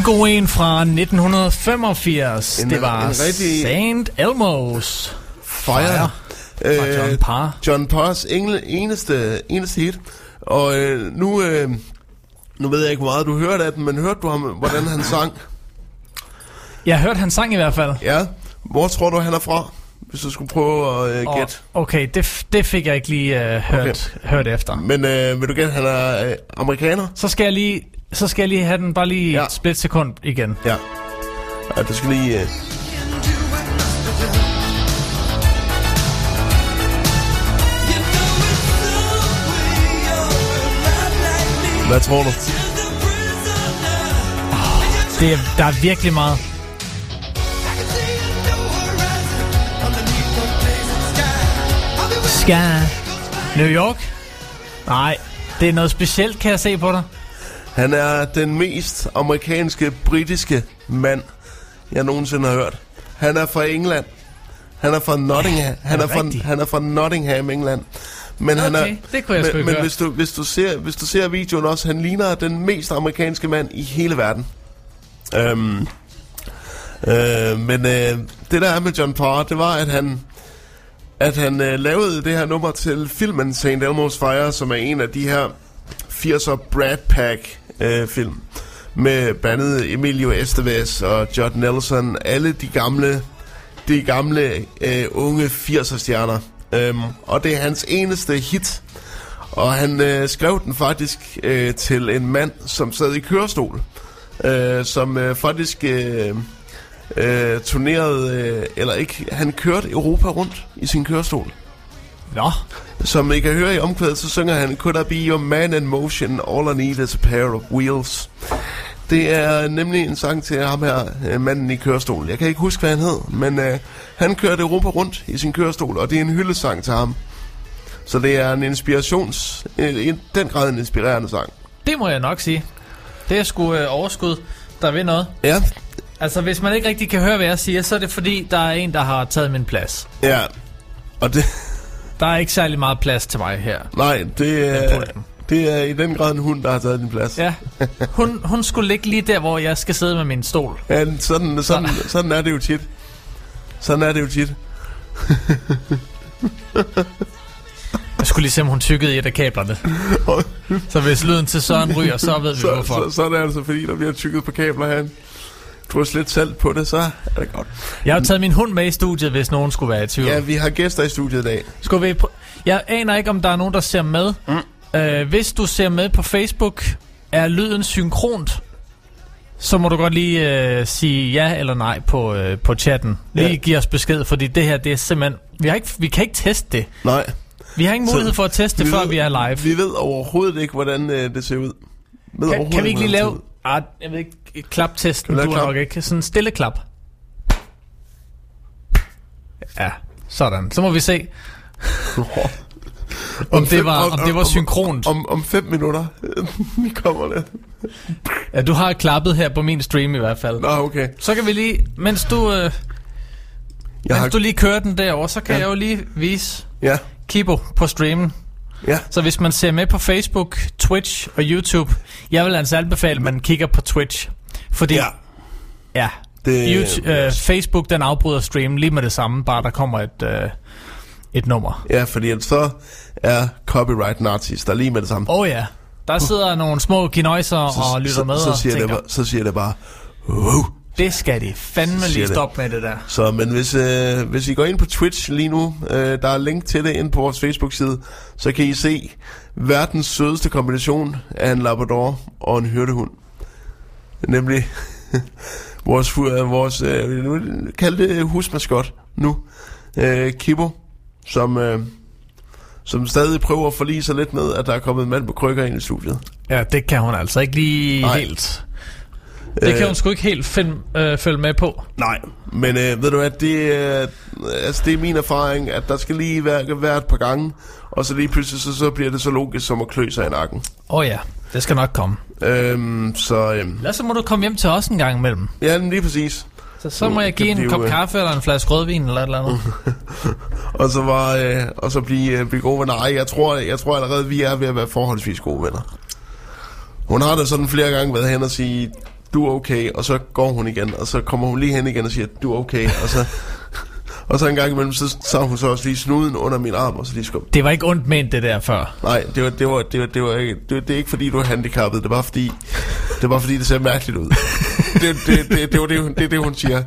God en fra 1985. En- det var en rigtig- St. Elmo's Fire. Fire fra John Parr. John Parrs engle, eneste, eneste hit. Og øh, nu, øh, nu ved jeg ikke, hvor meget du hørte af den, men hørte du ham, hvordan han sang? Jeg hørte han sang i hvert fald. Ja. Hvor tror du, han er fra? Hvis du skulle prøve at øh, gætte. Okay, det, det fik jeg ikke lige uh, hørt, okay. hørt efter. Men øh, vil du gætte, han er øh, amerikaner? Så skal jeg lige, så skal jeg lige have den bare lige Ja. et splitsekund igen. Ja. Ja, du skal lige... Øh, hvad tror du? Det er, der er virkelig meget. Ska. New York? Nej, det er noget specielt, kan jeg se på dig. Han er den mest amerikanske, britiske mand, jeg nogensinde har hørt. Han er fra England. Han er fra Nottingham. Han er, det fra, han er fra Nottingham, England. Men han er, Okay, det kunne jeg men, men høre. hvis du, hvis, du ser, hvis du ser videoen også, han ligner den mest amerikanske mand i hele verden. Øhm, øh, men øh, det der er med John Parr, det var, at han at han øh, lavede det her nummer til filmen St. Elmo's Fire, som er en af de her 80'er Brad Pack øh, film med bandet Emilio Estevez og Judd Nelson, alle de gamle de gamle øh, unge 80'er stjerner. Øhm, og det er hans eneste hit. Og han øh, skrev den faktisk øh, til en mand, som sad i kørestol. Øh, som øh, faktisk øh, øh, turnerede, øh, eller ikke, han kørte Europa rundt i sin kørestol. Nå, Som I kan høre i omkvædet, så synger han Could I be your man in motion, all I need is a pair of wheels. Det er nemlig en sang til ham her, øh, manden i kørestolen. Jeg kan ikke huske, hvad han hed, men øh, han kørte Europa rundt i sin kørestol, og det er en hyldesang til ham. Så det er en inspirations... En, en, den grad en inspirerende sang. det må jeg nok sige. Det er sgu øh, overskud, der vil noget. Ja, Altså, hvis man ikke rigtig kan høre, hvad jeg siger, så er det fordi, der er en, der har taget min plads. ja. Og det... Der er ikke særlig meget plads til mig her. Nej, det er, det er i den grad en hund, der har taget din plads. Ja, hun, hun skulle ligge lige der, hvor jeg skal sidde med min stol. Ja, sådan, sådan, sådan er det jo tit. Sådan er det jo tit. (laughs) Jeg skulle lige se, om hun tykkede i et af kablerne. Så hvis lyden til Søren ryger, så ved vi så, hvorfor. så, så er det altså fordi, der bliver tykket på kabler herinde. Har slet salt på det, så er det godt. Jeg har taget min hund med i studiet, hvis nogen skulle være i tvivl. Ja, vi har gæster i studiet i dag. Skulle vi pr- jeg aner ikke, om der er nogen, der ser med. Mm. Øh, hvis du ser med på Facebook, er lyden synkront, så må du godt lige øh, sige ja eller nej på, øh, på chatten. Lige Ja. give os besked, fordi det her, det er simpelthen... Vi, har ikke, vi kan ikke teste det. Nej. Vi har ingen mulighed for at teste det, før ved, vi er live. Vi ved overhovedet ikke, hvordan øh, det ser ud. Ved Kan, kan vi ikke lige lave... Ah, jeg ved ikke, klaptesten, du har klap? nok ikke. Sådan en stille klap. Ja, sådan. Så må vi se, (laughs) det om det fem- var, om det var synkront. Om, om fem minutter. (laughs) vi kommer det. Ja, du har klappet her på min stream i hvert fald. Nå, okay. Så kan vi lige, mens du, øh, Jeg mens har, du lige kører den derover, så kan Ja. jeg jo lige vise ja, Kibo på streamen. Ja. Så hvis man ser med på Facebook, Twitch og YouTube, jeg vil altså anbefale, at man kigger på Twitch. Fordi, Ja. ja Det, YouTube, øh, Facebook den afbryder streamen lige med det samme, bare der kommer et, øh, et nummer. Ja, fordi så er copyright nazis der er lige med det samme. Åh oh, ja, der sidder nogle små kinøjser og lytter så, med så, og siger det, tænker, bare- så siger det bare, wow. Det skal de fandme lige det. stoppe med det der. Så, men hvis, øh, hvis I går ind på Twitch lige nu, øh, der er link til det ind på vores Facebook-side, så kan I se verdens sødeste kombination af en Labrador og en hyrdehund. Nemlig (laughs) vores, øh, vores øh, kald det husmaskot nu, øh, Kibbo, som, øh, som stadig prøver at forlige sig lidt med, at der er kommet en mand på krykker ind i studiet. Ja, det kan hun altså ikke lige Nej. helt. Det kan Øh, hun sgu ikke helt find, øh, følge med på. Nej, men øh, ved du hvad, det, øh, altså, det er min erfaring, at der skal lige være, være et par gange, og så lige pludselig, så, så bliver det så logisk som at klø sig i nakken. Åh oh ja, det skal nok komme. Øhm, så øhm, Lad så må du komme hjem til os en gang imellem. ja, lige præcis. Så, så må jeg give en blive, kop øh, kaffe eller en flaske rødvin eller et eller andet. (laughs) Og så, var, øh, og så blive, øh, blive gode venner. Ej, jeg tror, jeg tror allerede, vi er ved at være forholdsvis gode venner. Hun har da sådan flere gange været hen og sige, du er okay, og så går hun igen, og så kommer hun lige hen igen og siger, du er okay, og så, (laughs) og så en gang imellem, så tager hun så også lige snuden under min arm, og så lige skub. Det var ikke ondt ment, det der før. Nej, det var, det var, det var, det var ikke, det, var, det er ikke fordi, du er handicappet, det var fordi, det var fordi, det ser mærkeligt ud. (laughs) Det, det, det, det, var det, hun- det, er det, hun siger.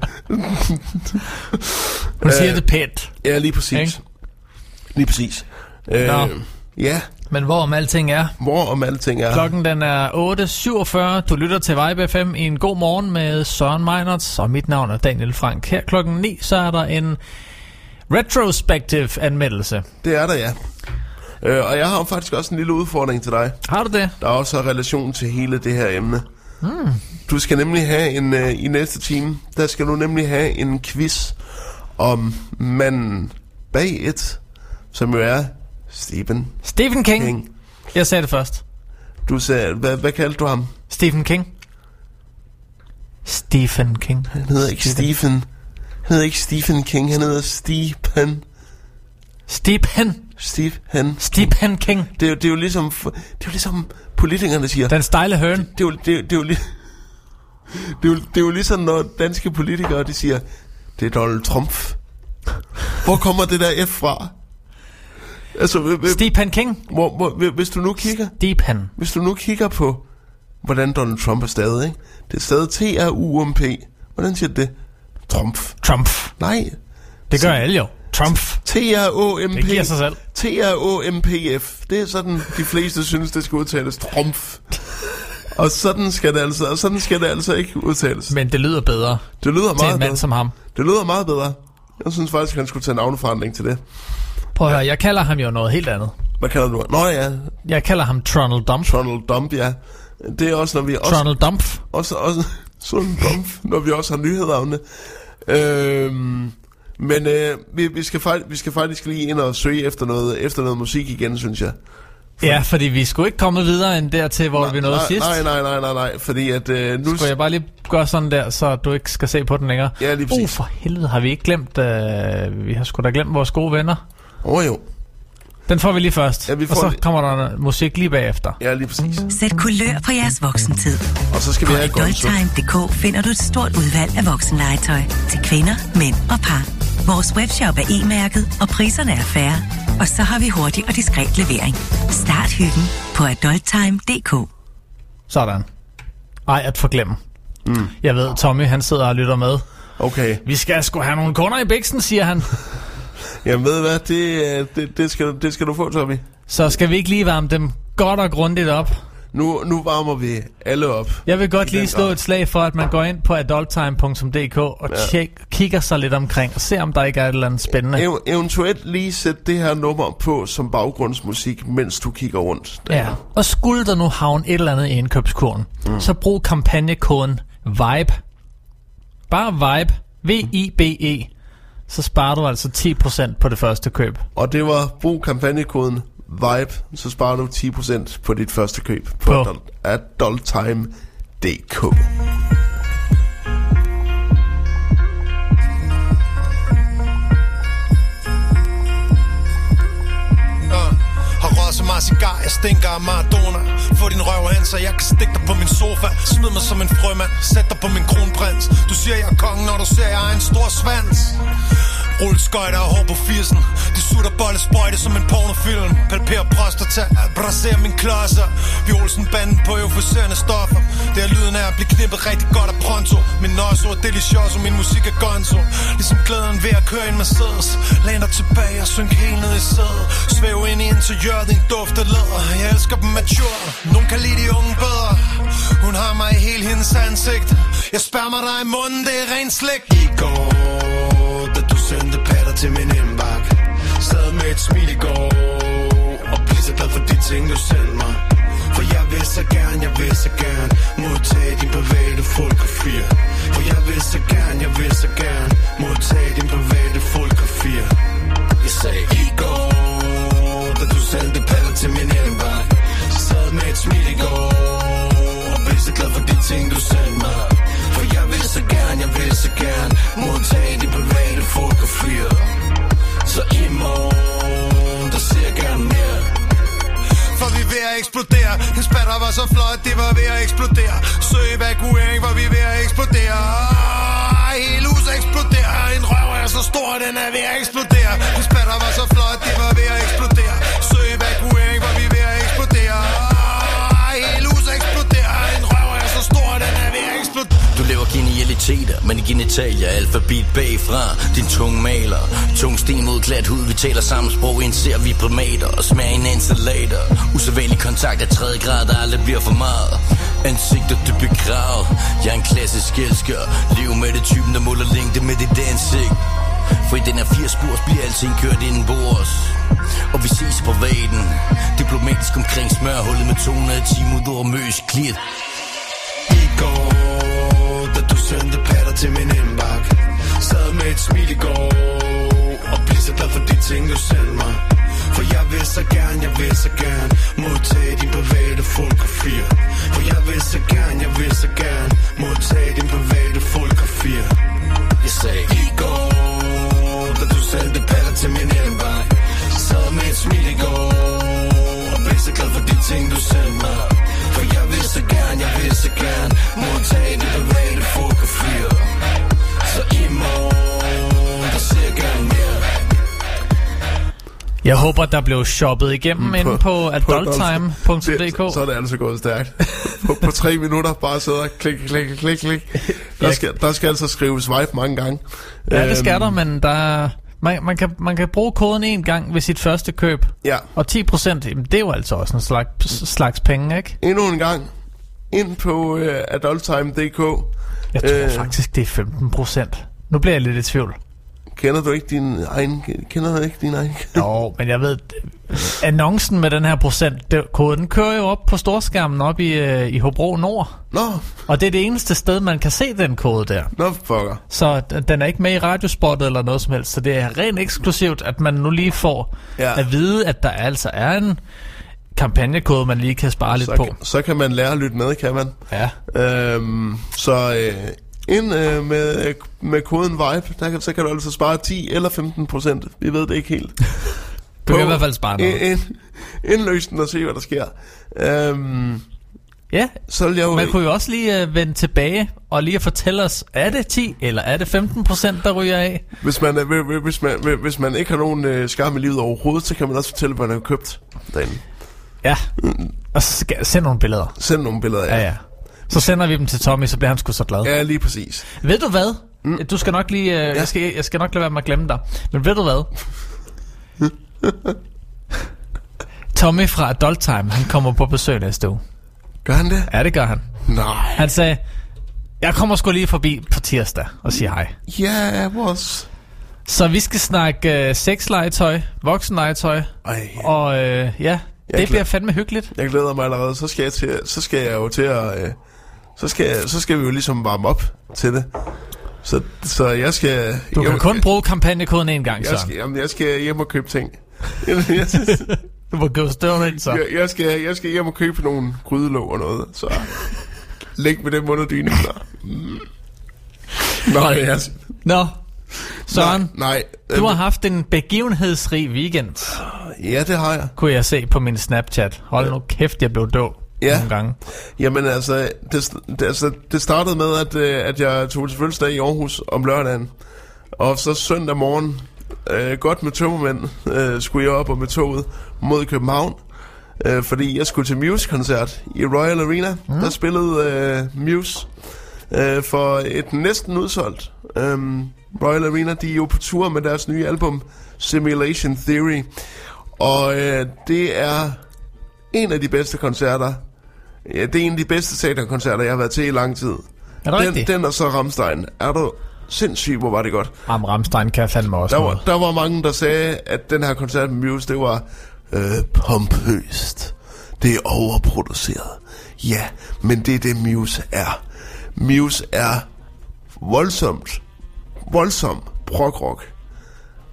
Hun siger Øh, det pænt. Ja, lige præcis. Ikke? Lige præcis. Øh, ja, Men hvor om alting er. hvor om alting er. Klokken den er 8.47. Du lytter til Vibe FM i en god morgen med Søren Meinerts, og mit navn er Daniel Frank. Her klokken 9, så er der en retrospective anmeldelse. Det er der, ja. Øh, og jeg har faktisk også en lille udfordring til dig, Har du det? der også har relation til hele det her emne. Hmm. Du skal nemlig have en, øh, i næste time, der skal du nemlig have en quiz om manden bag et, som jo er Stephen Stephen King. King. Jeg sagde det først. Du sagde, hvad, hvad kaldte du ham? Stephen King. Stephen King. Han hedder ikke Stephen. Han hedder ikke Stephen King, han hedder Stephen. Stephen. Stephen. Stephen King. Det er, det er jo ligesom, det er jo ligesom politikerne siger. Den stejle høn. Det er jo, det er, det er jo, det er jo, det er jo ligesom, når danske politikere, de siger, det er Donald Trump. Hvor kommer det der F fra? Altså, Stephen King. hvor, hvor, hv- hvis du nu kigger, Stephen. hvis du nu kigger på, hvordan Donald Trump er stadig, ikke? Det er stadig T-R-U-M-P. Hvordan siger det? Trump. Trump. Nej. Det gør alle jo. Trump. T-R-O-M-P. Det giver sig selv. T-R-O-M-P-F. Det er sådan, de fleste synes, det skal udtales. Trump. Og sådan skal det altså, og sådan skal det altså ikke udtales. Men det lyder bedre Det lyder til meget en mand bedre. som ham. Det lyder meget bedre. Jeg synes faktisk, han skulle tage navneforandring til det. Prøv at høre, jeg kalder ham jo noget helt andet. Hvad kalder du? Nå ja, Jeg kalder ham Tronald Dump. Ronald Dump, ja. Det er også, når vi også, Tronald Dump. også, også sådan Dump, når vi også har nyheder om det. Øhm, men øh, vi, vi, skal faktisk, vi skal faktisk lige ind og søge efter noget, efter noget musik igen, synes jeg. Ja, fordi vi skulle ikke komme videre end dertil, hvor vi nåede nej, sidst. Nej, nej, nej, nej, nej, fordi at øh, nu... Skulle jeg bare lige gøre sådan der, så du ikke skal se på den længere? Ja, lige præcis. Uh, for helvede, har vi ikke glemt... Øh, vi har sgu da glemt vores gode venner. Åh oh, jo, Den får vi lige først. Ja, vi får og så lige- kommer der musik lige bagefter. ja, lige præcis. Sæt kulør på jeres voksentid. Og så skal vi På have adulttime.dk finder du et stort udvalg af voksenlegetøj til kvinder, mænd og par. Vores webshop er e-mærket, og priserne er færre. Og så har vi hurtig og diskret levering. Start hyggen på adulttime.dk. Sådan. Ej, at forglemme. Mm. Jeg ved, Tommy, han sidder og lytter med. Okay, Vi skal sgu have nogle kunder i bæksen, siger han. Jamen ved hvad, det, øh, det, det, skal, du- det skal du få, Tommy. Så skal vi ikke lige varme dem godt og grundigt op. Nu, nu varmer vi alle op. Jeg vil godt lige slå grad. et slag for, at man går ind på adulttime.dk og Ja. tjek, kigger sig lidt omkring og ser, om der ikke er et eller andet spændende. Ev- eventuelt lige sæt det her nummer på som baggrundsmusik, mens du kigger rundt. Ja, og skulle der nu havne et eller andet i indkøbskurven, mm. så brug kampagnekoden VIBE. Bare VIBE. V-I-B-E. Så sparer du altså 10% på det første køb. Og det var brug kampagnekoden VIBE, så sparer du 10% på dit første køb på, På. adult, har cigar, jeg stinker af Maradona. Få din røv hen, så jeg kan stikke dig på min sofa. Smid mig som en frømand, sæt dig på min kronprins. Du siger, jeg er kongen, når du ser, jeg er en stor svans. Rulleskøjter og hår på 80'en De sutter bolle sprøjte som en pornofilm. Palperer prostata, braserer min klodser. Vi Olsen banden på euforiserende stoffer. Det er lyden af at blive knippet rigtig godt af pronto. Min nøjso er og min musik er gonzo. Ligesom glæden ved at køre en Mercedes. Læn dig tilbage og synk helt ned i sædet. Svæv ind i interiøret, din duft af læder. Jeg elsker dem mature, nogen kan lide de unge bedre. Hun har mig i hele hendes ansigt. Jeg spærmer dig i munden, det er ren slik. I går sendte patter til min indbak Sad med et smil i går Og blev så glad for de ting du sendte mig. For jeg vil så gerne, jeg vil så gerne Modtage din private fotografier For jeg vil så gerne, jeg vil så gerne Modtage din private fotografier Jeg sagde i går Da du sendte patter til min indbak Sad med et smil i går Og blev så glad for de ting du sendte mig jeg vil så gerne, jeg vil så gerne Modtage de private fotografier Så i morgen, der ser jeg gerne mere. For vi er ved at eksplodere. Den spatter var så flot, det var ved at eksplodere. Søg evakuering, for vi er ved at eksplodere. Hele huset eksploderer En røv er så stor, den er ved at eksplodere. Den spatter var så flot, det var ved at eksplodere. Genialiteter, men i genitalia alfabet bagfra. Din tunge maler, tung sten mod glat hud. Vi taler samme sprog, indser vi primater Og smager en installator. Usædvanlig kontakt af tredje grad, der aldrig bliver for meget. Ansigter du begravet Jeg er en klassisk elsker. Lev med det typen, der måler længde med dit ansigt. For i den her 80 spurs bliver alting kørt inden bords Og vi ses på vaden Diplomatisk omkring smørhullet med 210 mod møs klit da patter til min indbak Sad med et smil i går Og blev så glad for de ting du sendte mig. For jeg vil så gerne, jeg vil så gerne Modtage din private fotografier. Jeg håber, der blev shoppet igennem mm, inde på adulttime.dk. Så er det altså gået stærkt. på, på tre minutter bare sidde og klik, klik, klik, klik. Der skal, der skal altså skrives swipe mange gange. Ja, det skal Øhm, der, men der er- man, man, kan, man kan bruge koden en gang ved sit første køb. Ja. Og 10 procent, det er jo altså også en slags, slags penge, ikke? Endnu en gang. Ind på uh, adulttime.dk. Jeg tror Øh. faktisk, det er 15 procent. Nu bliver jeg lidt i tvivl. Kender du ikke din egen... Kender du ikke din egen... Jo, men jeg ved, annoncen med den her procent, det, koden kører jo op på storskærmen op i, øh, i Hobro Nord. Nå, Og det er det eneste sted, man kan se den kode der. nå fucker. Så den er ikke med i radiospottet eller noget som helst. Så det er rent eksklusivt, at man nu lige får Ja. at vide, at der altså er en kampagnekode, man lige kan spare lidt Så, på. kan, så kan man lære at lytte med, kan man. Ja. Øhm, så øh, ind øh, med, med koden VIBE, der kan, så kan du altså spare 10 eller 15 procent. Vi ved det ikke helt. (laughs) Du kan i hvert fald spare noget. Ind, indløs den og se, hvad der sker. Øhm, Ja, så vil jeg jo... man kunne jo også lige uh, vende tilbage og lige fortælle os, er det 10 eller er det 15 procent, der ryger af? Hvis man, øh, hvis- man, hvis man ikke har nogen øh, skam i livet overhovedet, så kan man også fortælle, hvad man har købt derinde. Ja, og så skal jeg sende nogle billeder. Send nogle billeder af. Ja, ja. Så sender vi dem til Tommy, så bliver han sgu så glad. Ja, lige præcis. Ved du hvad? Mm. Du skal nok lige... Uh, ja. jeg, skal, jeg skal nok lade være med at glemme dig. Men ved du hvad? Tommy fra Adult Time, han kommer på besøg næste uge. Gør han det? Ja, det gør han. Nej. Han sagde, jeg kommer sgu lige forbi på tirsdag og siger hej. Ja, yeah, was. Så vi skal snakke uh, sexlegetøj, voksenlegetøj, Ej, og øh, ja, Jeg det glæder- bliver fandme hyggeligt. jeg glæder mig allerede. Så skal jeg, til, så skal jeg jo til at... Øh, så, skal så skal vi jo ligesom varme op til det. Så, så jeg skal... Du kan jeg, kun bruge kampagnekoden en gang, Søren. skal, jamen, jeg skal hjem og købe ting. (laughs) Du må gå støvende ind, så. jeg, jeg, skal, jeg skal hjem og købe nogle grydelåg og noget. Så læg med dem under dynen. Så. Mm. Nej, jeg, Nå, Søren, nej, nej. du har haft en begivenhedsrig weekend, Ja, det har jeg. kunne jeg se på min Snapchat. Hold nu kæft, jeg blev død Ja. nogle gange. Jamen altså det, det, altså, det startede med, at, øh, at jeg tog til fødselsdag i Aarhus om lørdagen. Og så søndag morgen, øh, godt med tømmermænd, øh, skulle jeg op og med toget mod København. Øh, fordi jeg skulle til Muse-koncert i Royal Arena. Mm. Der spillede øh, Muse øh, for et næsten udsolgt. Øh, Royal Arena, de er jo på tur med deres nye album, Simulation Theory. Og øh, det er en af de bedste koncerter. Ja, det er en af de bedste stadionkoncerter, jeg har været til i lang tid. Er det Den, rigtigt? den og så Ramstein. Er du sindssyg, hvor var det godt. Am Ramstein kan fandme også Der noget. var, der var mange, der sagde, at den her koncert med Muse, det var øh, pompøst. Det er overproduceret. Ja, men det er det, Muse er. Muse er voldsomt, voldsom prog-rock,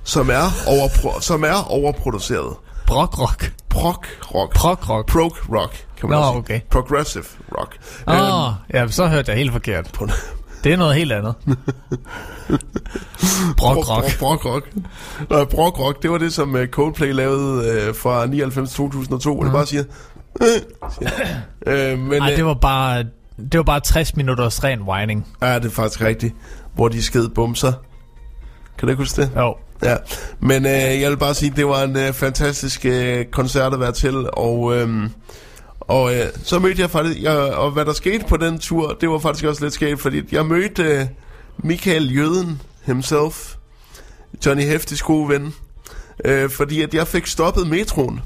som er, overpro- som er overproduceret. Brockrock. Prog-rock. Prog-rock. Prog-rock, kan man Nå, også sige. okay. Progressive rock. Åh, oh, ja, så hørte jeg helt forkert. på- Det er noget helt andet. (laughs) Brockrock. Brock rock. Nej, Brock rock, det var det, som øh, Coldplay lavede øh, fra 99 til 2002, hvor det bare siger... Øh, siger. øh, men Nej, øh, det var bare det var bare 60 minutters ren whining. er det er faktisk rigtigt, hvor de sked bumser. Kan du ikke huske det? Jo. Ja, men øh, jeg vil bare sige, det var en øh, fantastisk øh, koncert at være til, og, øh, og øh, så mødte jeg faktisk, jeg, og hvad der skete på den tur, det var faktisk også lidt skægt, fordi jeg mødte øh, Michael Jøden himself, Johnny Heftis gode ven, øh, fordi at jeg fik stoppet metroen,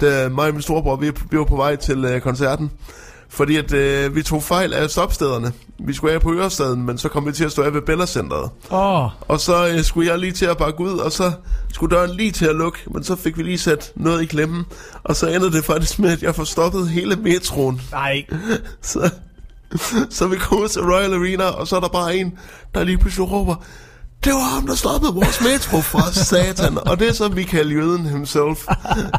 da mig og min storebror, vi, vi var på vej til øh, koncerten, fordi at øh, vi tog fejl af stopstederne. Vi skulle af på Ørestaden, men så kom vi til at stå af ved Bella Centeret. Åh, Og så øh, skulle jeg lige til at bakke ud, og så skulle døren lige til at lukke, men så fik vi lige sat noget i klemmen, og så endte det faktisk med, at jeg forstoppede hele metroen. nej. (laughs) Så, så vi kom ud til Royal Arena, og så er der bare en, der lige pludselig råber, det var ham, der stoppede vores metro fra satan, og det er så Michael Jøden himself.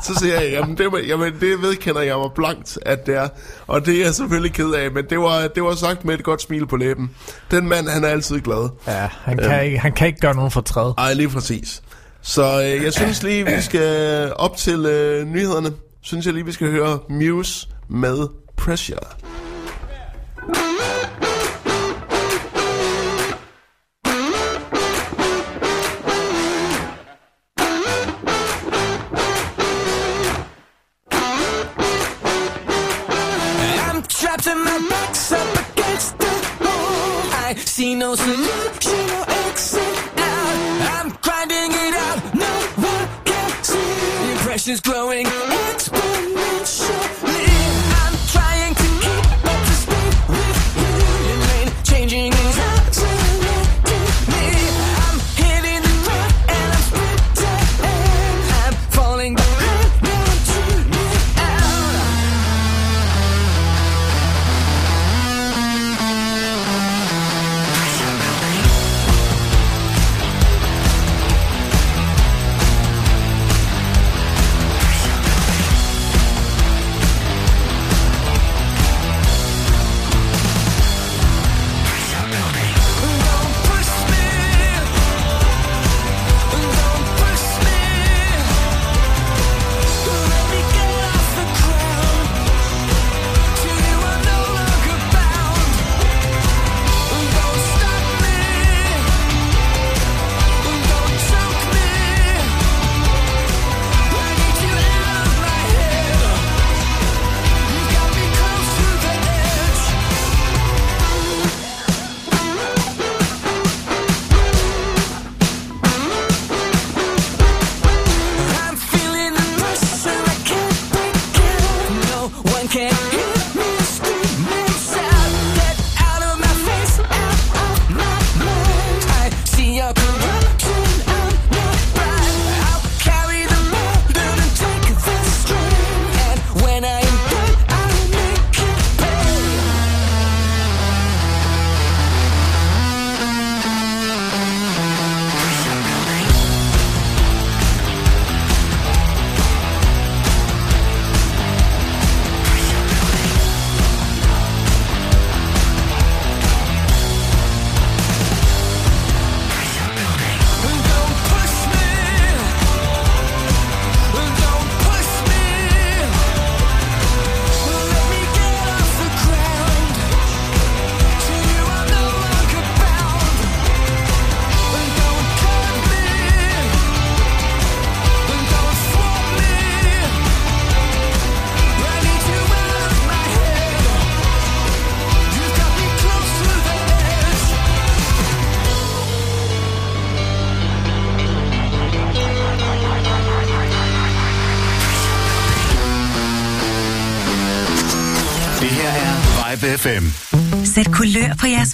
Så siger jeg, jamen det, jamen det vedkender jeg mig blankt, at det er, og det er jeg selvfølgelig ked af, men det var, det var sagt med et godt smil på læben. Den mand, han er altid glad. Ja, han kan, ikke, han kan ikke gøre nogen fortræd. Ej, lige præcis. Så øh, jeg synes lige, vi skal op til øh, nyhederne. Synes jeg lige, vi skal høre Muse med Pressure. See no solution or exit out. I'm grinding it out, no one can see. The impression's growing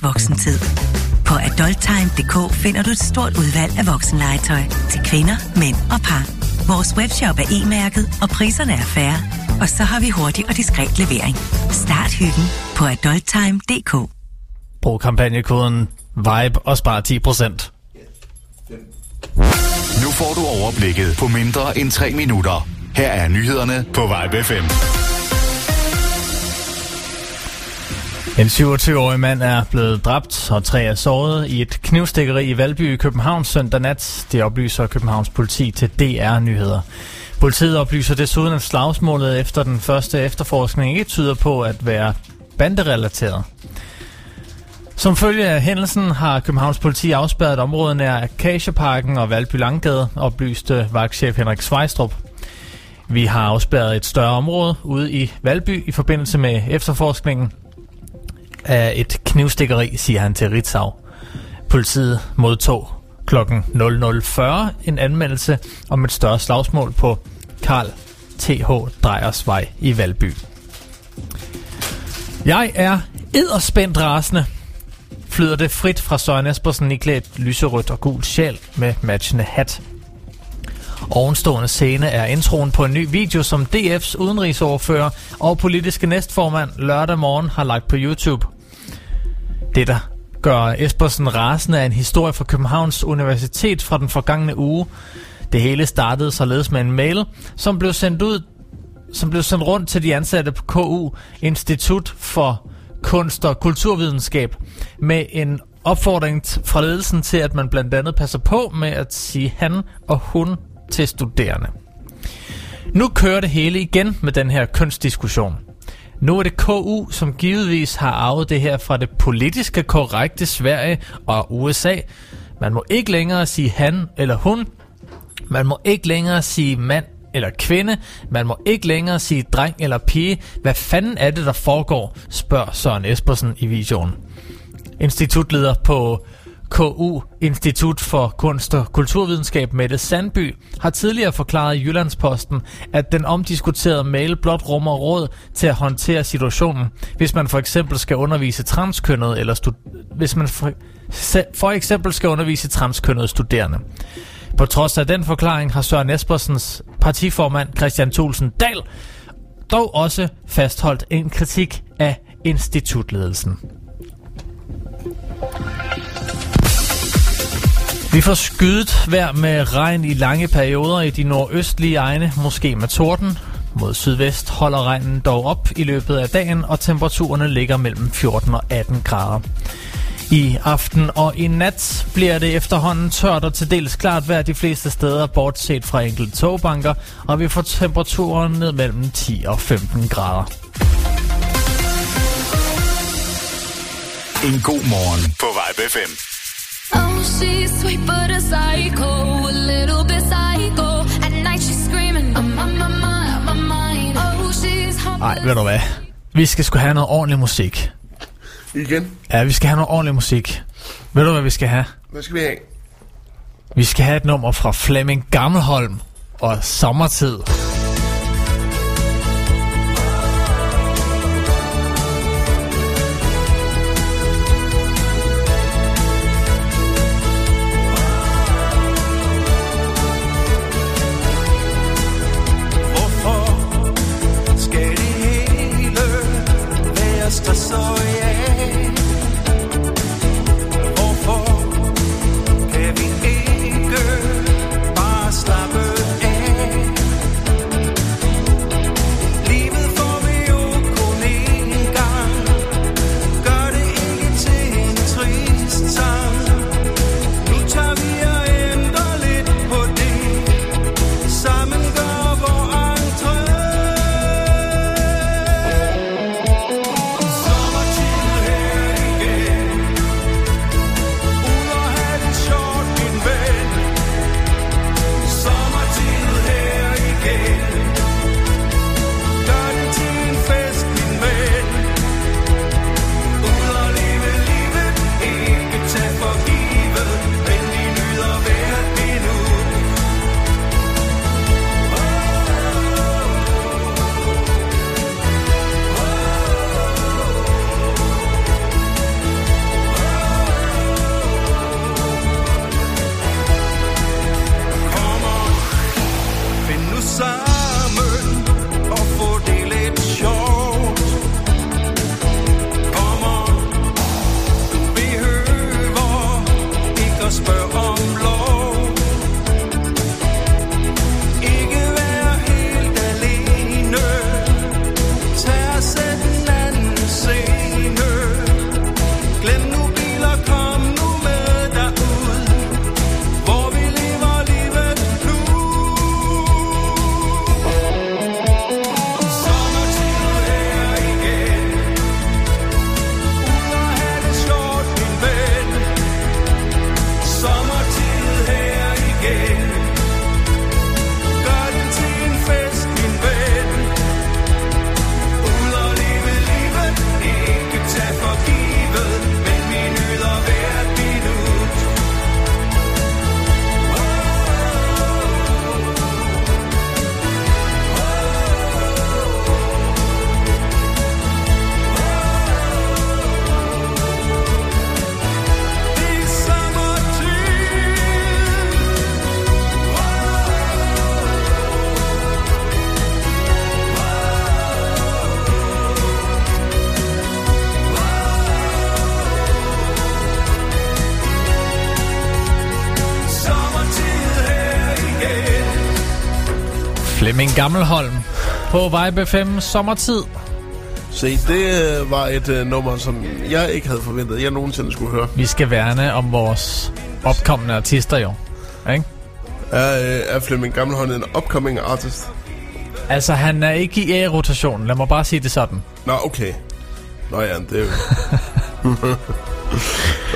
jeres voksentid. På adulttime.dk finder du et stort udvalg af voksenlegetøj til kvinder, mænd og par. Vores webshop er e-mærket, og priserne er færre. Og så har vi hurtig og diskret levering. Start hyggen på adulttime.dk. Brug kampagnekoden VIBE og spar 10%. Nu får du overblikket på mindre end 3 minutter. Her er nyhederne på Vibe FM. En 27-årig mand er blevet dræbt, og tre er såret i et knivstikkeri i Valby i København søndag nat. Det oplyser Københavns politi til DR Nyheder. Politiet oplyser desuden, at slagsmålet efter den første efterforskning ikke tyder på at være banderelateret. Som følge af hændelsen har Københavns politi afspærret området nær Acacia-parken og Valby Langgade, oplyste vagtchef Henrik Svejstrup. Vi har afspærret et større område ude i Valby i forbindelse med efterforskningen af et knivstikkeri, siger han til Ritzau. Politiet modtog kl. 00.40 en anmeldelse om et større slagsmål på Karl T.H. Drejers vej i Valby. Jeg er edderspændt rasende, flyder det frit fra Søren Espersen i klædt lyserødt og gul sjæl med matchende hat. Ovenstående scene er introen på en ny video, som DF's udenrigsordfører og politiske næstformand lørdag morgen har lagt på YouTube. Det, der gør Espersen rasende af en historie fra Københavns Universitet fra den forgangne uge. Det hele startede således med en mail, som blev sendt ud som blev sendt rundt til de ansatte på KU, Institut for Kunst og Kulturvidenskab, med en opfordring fra ledelsen til, at man blandt andet passer på med at sige han og hun til studerende. Nu kører det hele igen med den her kønsdiskussion. Nu er det KU, som givetvis har arvet det her fra det politiske korrekte Sverige og USA. Man må ikke længere sige han eller hun. Man må ikke længere sige mand eller kvinde. Man må ikke længere sige dreng eller pige. Hvad fanden er det, der foregår, spørger Søren Espersen i videoen. Institutleder på KU, Institut for Kunst og Kulturvidenskab, Mette Sandby, har tidligere forklaret i Jyllandsposten, at den omdiskuterede mail blot rummer råd til at håndtere situationen, hvis man for eksempel skal undervise transkønnede eller stud- hvis man for, for eksempel skal undervise transkønnede studerende. På trods af den forklaring har Søren Espersens partiformand Christian Thulsen Dahl dog også fastholdt en kritik af institutledelsen. Vi får skydet vejr med regn i lange perioder i de nordøstlige egne, måske med torden. Mod sydvest holder regnen dog op i løbet af dagen, og temperaturerne ligger mellem 14 og 18 grader. I aften og i nat bliver det efterhånden tørt og til dels klart vejr de fleste steder, bortset fra enkelte togbanker, og vi får temperaturen ned mellem 10 og 15 grader. En god morgen på Vibe 5. Ej, ved du hvad? Vi skal sgu have noget ordentlig musik. Igen? Ja, vi skal have noget ordentlig musik. Ved du, hvad vi skal have? Hvad skal vi have? Vi skal have et nummer fra Flemming Gammelholm og Sommertid. Flemming Gammelholm på Vibe 5 sommertid. Se, det øh, var et øh, nummer, som jeg ikke havde forventet, jeg nogensinde skulle høre. Vi skal værne om vores opkommende artister jo. Ikke? Er, øh, er Flemming Gammelhånd en upcoming artist? Altså, han er ikke i A-rotationen. Lad mig bare sige det sådan. Nå, okay. Nå ja, det er jo... (laughs)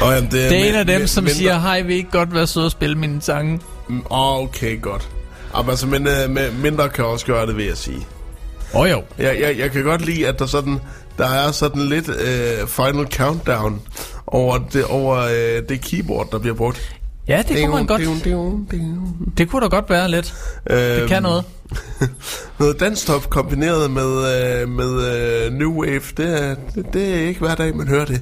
Nå, jamen, det, er Det er en af dem, som mindre- siger, hej, vil I ikke godt være søde og spille mine sange? Mm, Åh, okay, godt. Jamen, altså, men øh, med, mindre kan også gøre det, vil jeg sige. Åh oh, jo. Jeg, jeg, jeg kan godt lide, at der sådan der er sådan lidt øh, final countdown over det, over øh, det keyboard, der bliver brugt. Ja, det kunne man godt. Det kunne da godt være lidt. Det kan noget. Øhm, (laughs) noget danstop kombineret med, øh, med øh, New Wave, det det, det er ikke hver dag, man hører det.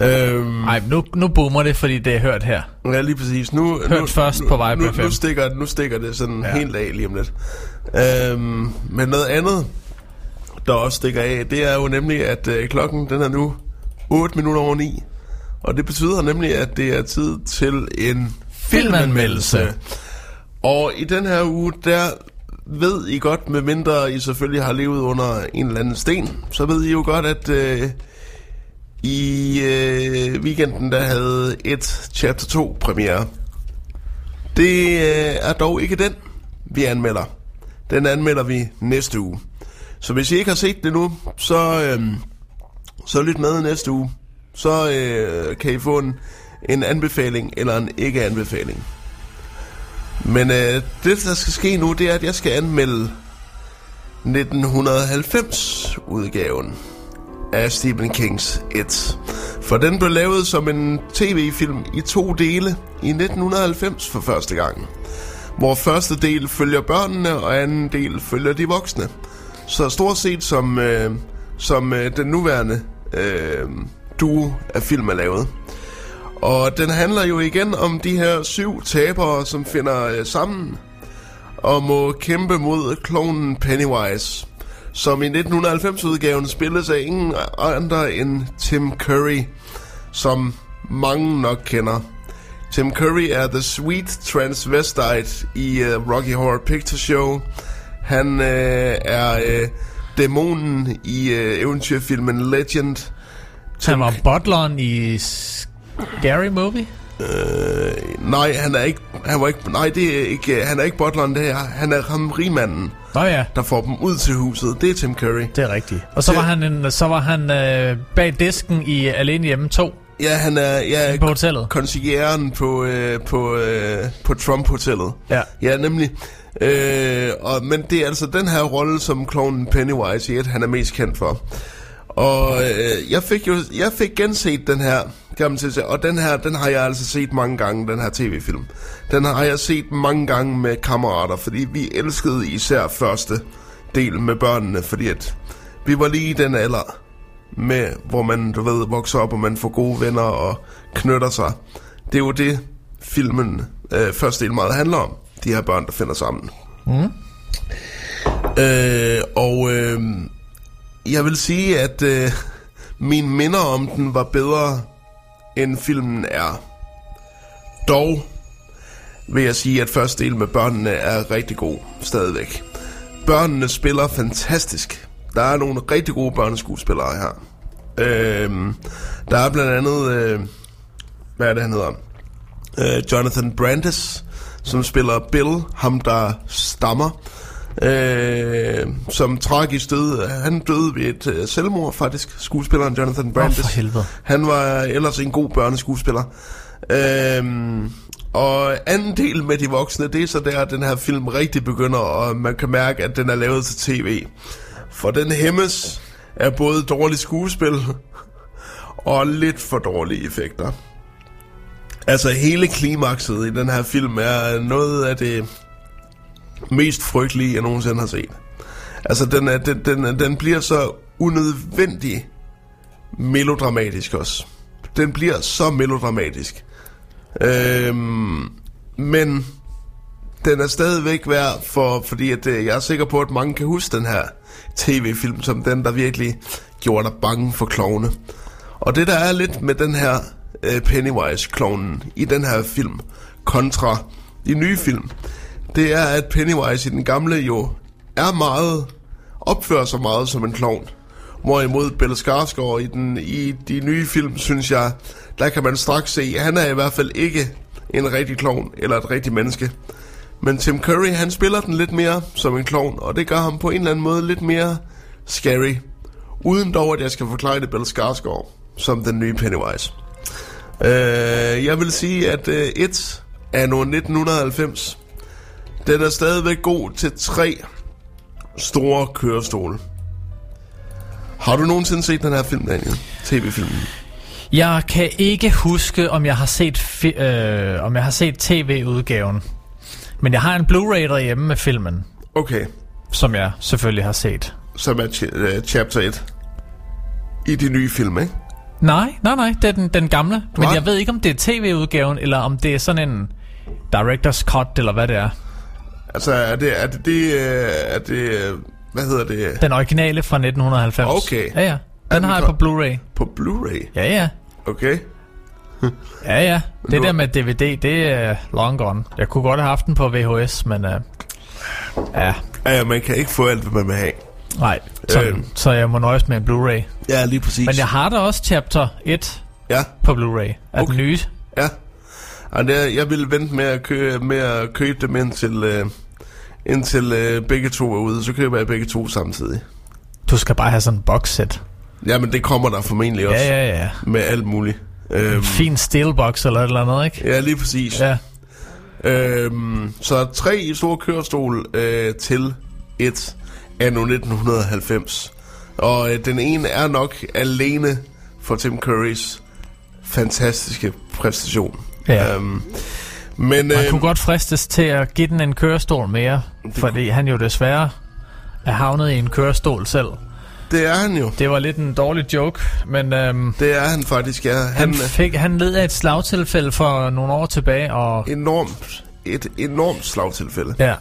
Øhm, Nej, nu, nu boomer det, fordi det er hørt her. Ja, lige præcis. Nu, Hørt nu, først nu, på Vibe nu, nu, stikker, nu stikker det sådan Ja. helt af lige om lidt. Øhm, men noget andet, der også stikker af, det er jo nemlig, at øh, klokken den er nu 8 minutter over 9. Og det betyder nemlig, at det er tid til en filmanmeldelse. Og i den her uge, der ved I godt, med mindre I selvfølgelig har levet under en eller anden sten, så ved I jo godt, at øh, i øh, weekenden, der havde et Chapter 2 premiere. Det øh, er dog ikke den, vi anmelder. Den anmelder vi næste uge. Så hvis I ikke har set det nu, så, øh, så lyt med næste uge. Så øh, kan I få en, en anbefaling eller en ikke-anbefaling. Men øh, det, der skal ske nu, det er, at jeg skal anmelde 1990-udgaven af Stephen Kings It. For den blev lavet som en tv-film i to dele i 1990 for første gang. Hvor første del følger børnene, og anden del følger de voksne. Så stort set som, øh, som øh, den nuværende øh, duo af film er lavet. Og den handler jo igen om de her syv tabere, som finder øh, sammen og må kæmpe mod klonen Pennywise, som i 1990-udgaven spilles af ingen andre end Tim Curry, som mange nok kender. Tim Curry er The Sweet Transvestite i uh, Rocky Horror Picture Show. Han øh, er øh, dæmonen i øh, eventyrfilmen Legend. Han var butleren i Scary Movie. Øh, nej, han er ikke, han var ikke, nej, det er ikke, han er ikke butleren, det er, han er ham rigmanden, Nå ja, der får dem ud til huset. Det er Tim Curry. det er rigtigt. Og så var han, en, så var han øh, bag disken i Alene Hjemme 2 Ja, han er, ja, på hotellet. konsiglieren på, øh, på, øh, på Trump-hotellet. Ja. Ja, nemlig. Øh, og, men det er altså den her rolle, som klovnen Pennywise i et, han er mest kendt for. Og øh, jeg fik jo jeg fik genset den her, kan man sige, og den her, den har jeg altså set mange gange, den her tv-film. Den har jeg set mange gange med kammerater, fordi vi elskede især første del med børnene, fordi at vi var lige i den alder, med, hvor man, du ved, vokser op, og man får gode venner og knytter sig. Det er jo det, filmen øh, første del meget handler om. De her børn, der finder sammen. Mm. Øh, og øh, jeg vil sige, at øh, mine minder om den var bedre, end filmen er. Dog vil jeg sige, at første del med børnene er rigtig god stadigvæk. Børnene spiller fantastisk. Der er nogle rigtig gode børneskuespillere her. Øhm, der er blandt andet, øh, hvad er det han hedder? Øh, Jonathan Brandis, som spiller Bill, ham der stammer. Øh, som tragisk døde. Han døde ved et øh, selvmord faktisk, skuespilleren Jonathan Brandis. for helvede. Han var ellers en god børneskuespiller. Øhm, og anden del med de voksne, det er så der, at den her film rigtig begynder, og man kan mærke, at den er lavet til tv. For den hæmmes af både dårligt skuespil og lidt for dårlige effekter. Altså hele klimakset i den her film er noget af det mest frygtelige, jeg nogensinde har set. Altså den, er, den, den, den bliver så unødvendig melodramatisk også. Den bliver så melodramatisk. Øhm, men den er stadigvæk værd, for, fordi at, øh, jeg er sikker på, at mange kan huske den her tv-film, som den, der virkelig gjorde dig bange for klovne. Og det, der er lidt med den her øh, Pennywise-klovnen i den her film, kontra de nye film, det er, at Pennywise i den gamle jo er meget, opfører sig meget som en klovn. Hvorimod Bill Skarsgård i, den, i de nye film, synes jeg, der kan man straks se, at han er i hvert fald ikke en rigtig klovn eller et rigtigt menneske. Men Tim Curry, han spiller den lidt mere som en klovn, og det gør ham på en eller anden måde lidt mere scary. Uden dog, at jeg skal forklare det Bill Skarsgård som den nye Pennywise. Øh, jeg vil sige, at øh, et er nu 1990. Den er stadigvæk god til tre store kørestole. Har du nogensinde set den her film, Daniel? TV-filmen? Jeg kan ikke huske, om jeg har set, fi- øh, om jeg har set tv-udgaven. Men jeg har en Blu-ray derhjemme med filmen, Okay, som jeg selvfølgelig har set. som er ch- uh, chapter 1 i de nye film, ikke? Nej, nej, nej, det er den, den gamle. Men Hvad? jeg ved ikke, om det er tv-udgaven, eller om det er sådan en director's cut, eller hvad det er. Altså, er det, er det, det, øh, er det, øh, hvad hedder det, Den originale fra 1990. Okay. Ja, ja. Den den har jeg på Blu-ray. på Blu-ray? Ja, ja. Okay. Ja, ja. Det Nu- der med DVD, det er long gone. Jeg kunne godt have haft den på VHS, men... Uh, ja, Ja, ja, man kan ikke få alt, hvad man vil have. nej. Så, Øh. så jeg må nøjes med en Blu-ray. Ja, lige præcis. Men jeg har da også chapter 1 Ja, på Blu-ray. Af Okay. den nye. ja. Og det, jeg ville vente med at, købe, med at købe dem indtil, øh, indtil øh, begge to er ude. Så køber jeg begge to samtidig. Du skal bare have sådan en box set. Jamen, det kommer der formentlig også. Ja, ja, ja. Med alt muligt. Øhm, Fin steelbox eller et eller andet, ikke? ja, lige præcis. Ja. Øhm, så tre i store kørestol øh, til et anno 1990. Og øh, den ene er nok alene for Tim Currys fantastiske præstation. Ja. Øhm, men Man øh, kunne godt fristes til at give den en kørestol mere, fordi han jo desværre er havnet i en kørestol selv. det er han jo. Det var lidt en dårlig joke, men øhm, Det er han faktisk, ja. Han han, er fik, han led af et slagtilfælde for nogle år tilbage, og enormt, et enormt slagtilfælde. ja,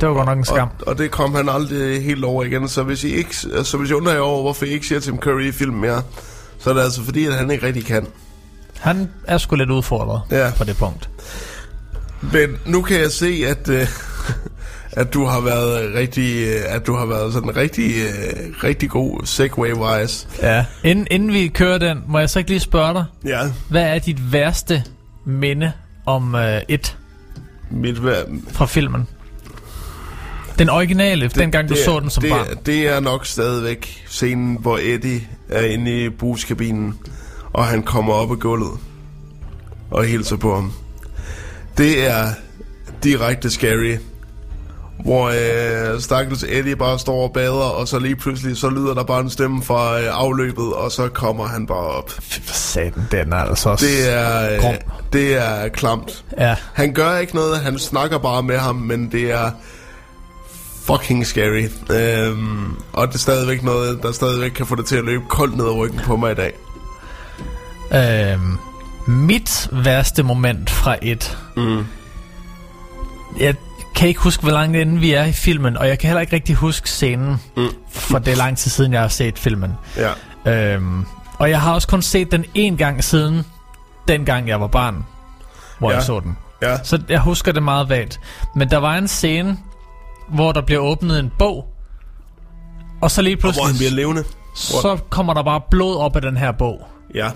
det var godt nok en skam. Og, og det kom han aldrig helt over igen. Så hvis I, ikke, så hvis I undrer jer over, hvorfor I ikke ser Tim Curry i film mere, så er det altså fordi, at han ikke rigtig kan. Han er sgu lidt udfordret Ja. på det punkt. Men nu kan jeg se, at, øh, (laughs) at du har været rigtig, øh, at du har været sådan rigtig, øh, rigtig god segway-wise. Ja. Inden, inden vi kører den, må jeg så ikke lige spørge dig, Ja, hvad er dit værste minde om øh, et mit, vær- fra filmen? Den originale, det, dengang du det, så den som det, barn. Det er nok stadigvæk scenen, hvor Eddie er inde i buskabinen, og han kommer op af gulvet og hilser på ham. Det er direkte scary. Hvor øh, stakkels Eddie bare står og bader, og så lige pludselig så lyder der bare en stemme fra øh, afløbet, og så kommer han bare op. For satan, den er altså også... Det er, Grum. øh, det er klamt. Ja, Han gør ikke noget, han snakker bare med ham, men det er fucking scary. Øhm, og det er stadigvæk noget, der stadigvæk kan få det til at løbe koldt ned ad ryggen på mig i dag. Øhm, mit værste moment fra et. Mm. Jeg kan ikke huske, hvor langt inden vi er i filmen, og jeg kan heller ikke rigtig huske scenen, Mm. for det er lang tid siden, jeg har set filmen. Ja. Øhm, og jeg har også kun set den en gang siden, dengang jeg var barn, hvor Ja. jeg så den. Ja. Så jeg husker det meget vagt. Men der var en scene, hvor der bliver åbnet en bog, og så lige Og hvor han pludselig, bliver levende. så kommer der bare blod op af den her bog. Ja.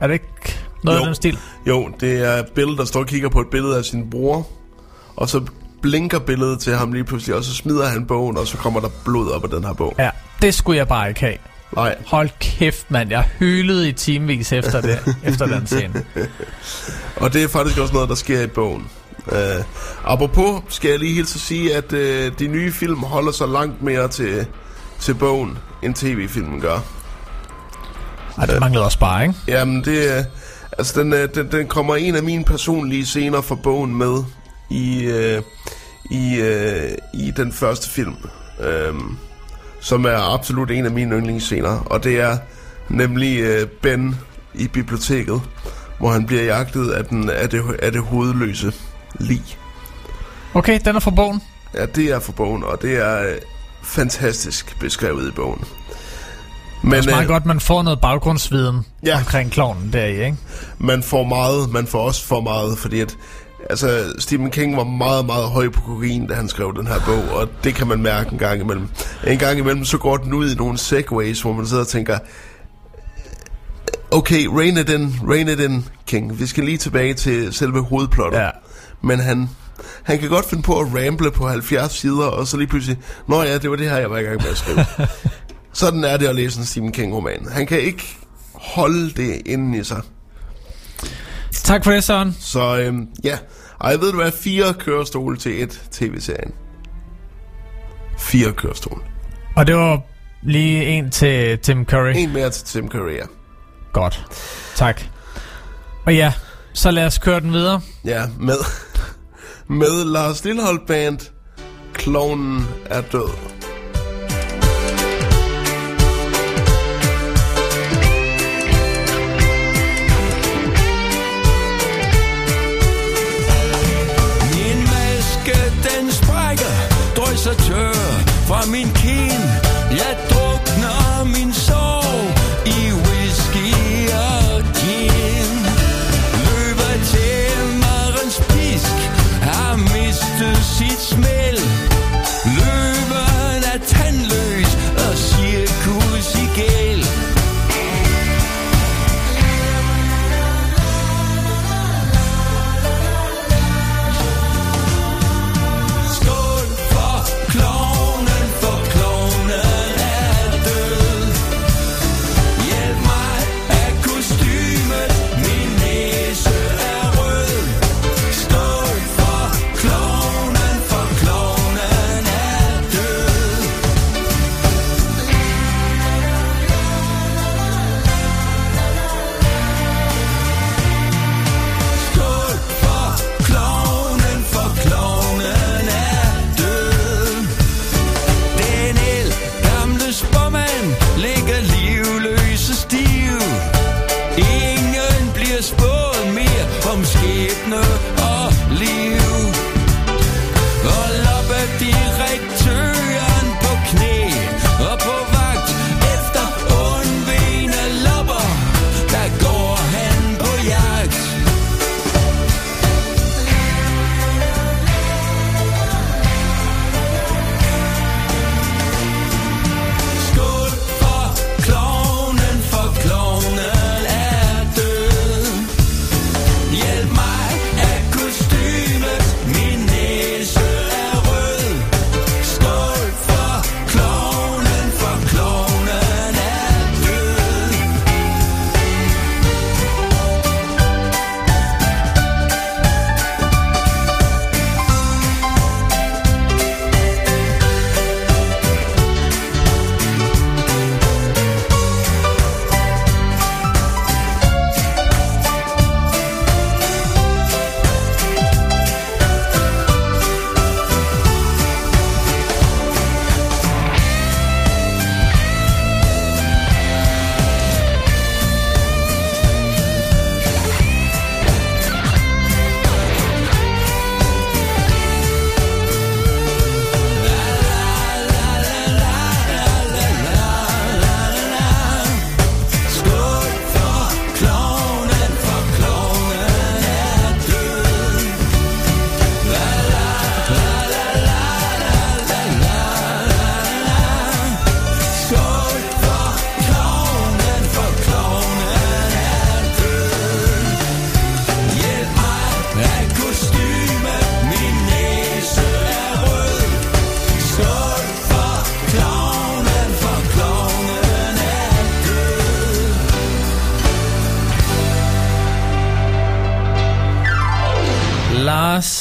Er det ikke noget Jo. af den stil? Jo, det er Bill, der står og kigger på et billede af sin bror. Og så blinker billedet til ham lige pludselig, og så smider han bogen, og så kommer der blod op af den her bog. Ja, det skulle jeg bare ikke have. Nej. Hold kæft, mand. Jeg hylede i timevis efter det, (laughs) efter den scene. Og det er faktisk også noget, der sker i bogen. Uh, apropos skal jeg lige helt så sige, at uh, de nye film holder sig langt mere til, til bogen, end tv-filmen gør. Ej, det manglede også bare, ikke? Jamen, det er... Altså, den, øh, den, den kommer en af mine personlige scener fra bogen med i, øh, i, øh, i den første film, øh, som er absolut en af mine yndlingsscener, og det er nemlig øh, Ben i biblioteket, hvor han bliver jagtet af, den, af, det, af det hovedløse lig. Okay, den er fra bogen. Ja, det er fra bogen, og det er øh, fantastisk beskrevet i bogen. Men, det er også meget øh, godt, man får noget baggrundsviden Ja. omkring klovnen der ikke? man får meget, man får også for meget, fordi at Altså, Stephen King var meget, meget høj på kokain, da han skrev den her bog, og det kan man mærke en gang imellem. En gang imellem, så går den ud i nogle segways, hvor man sidder og tænker, okay, rain it in, rain it in, King. Vi skal lige tilbage til selve hovedplottet. Ja. Men han, han kan godt finde på at ramble på 70 sider, og så lige pludselig, nå ja, det var det her, jeg var i gang med at skrive. (laughs) Sådan er det at læse en Stephen King-roman. Han kan ikke holde det inde i sig. Tak for det, Søren. Så øhm, ja, og jeg ved, du er fire kørestole til et tv-serien. Fire kørestole. Og det var lige en til Tim Curry. En mere til Tim Curry, ja. Godt. Tak. Og ja, så lad os køre den videre. Ja, med, med Lars Lilleholdt Band. Klonen er død. Så tør fra min kin.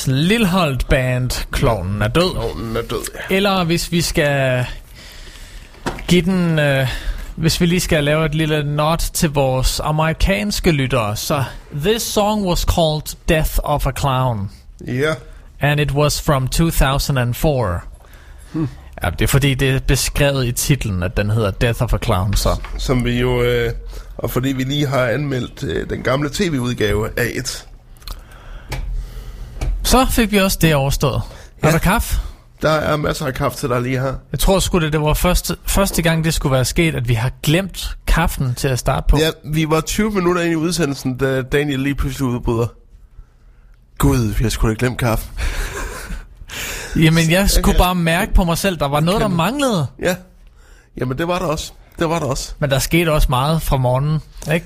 Lars Lilholdt Band, Klovnen er død. Klovnen er død, ja. Eller hvis vi skal give den... Øh, hvis vi lige skal lave et lille nod til vores amerikanske lyttere, så This song was called Death of a Clown. Ja. And it was from 2004. Hmm. Ja, det er fordi, det er beskrevet i titlen, at den hedder Death of a Clown, så... Som vi jo... Øh, og fordi vi lige har anmeldt øh, den gamle tv-udgave af et. Så fik vi også det overstået. Ja. Har du kaffe? Der er masser af kaffe til dig lige her. Jeg tror sgu, det, det var første, første gang, det skulle være sket, at vi har glemt kaffen til at starte på. Ja, vi var 20 minutter ind i udsendelsen, da Daniel lige pludselig udbryder. Gud, vi har sgu da glemt kaffe. (laughs) Jamen, jeg skulle Okay. bare mærke på mig selv, der var noget, der manglede. Ja. Jamen, det var der også. Det var der også. Men der skete også meget fra morgenen, ikke?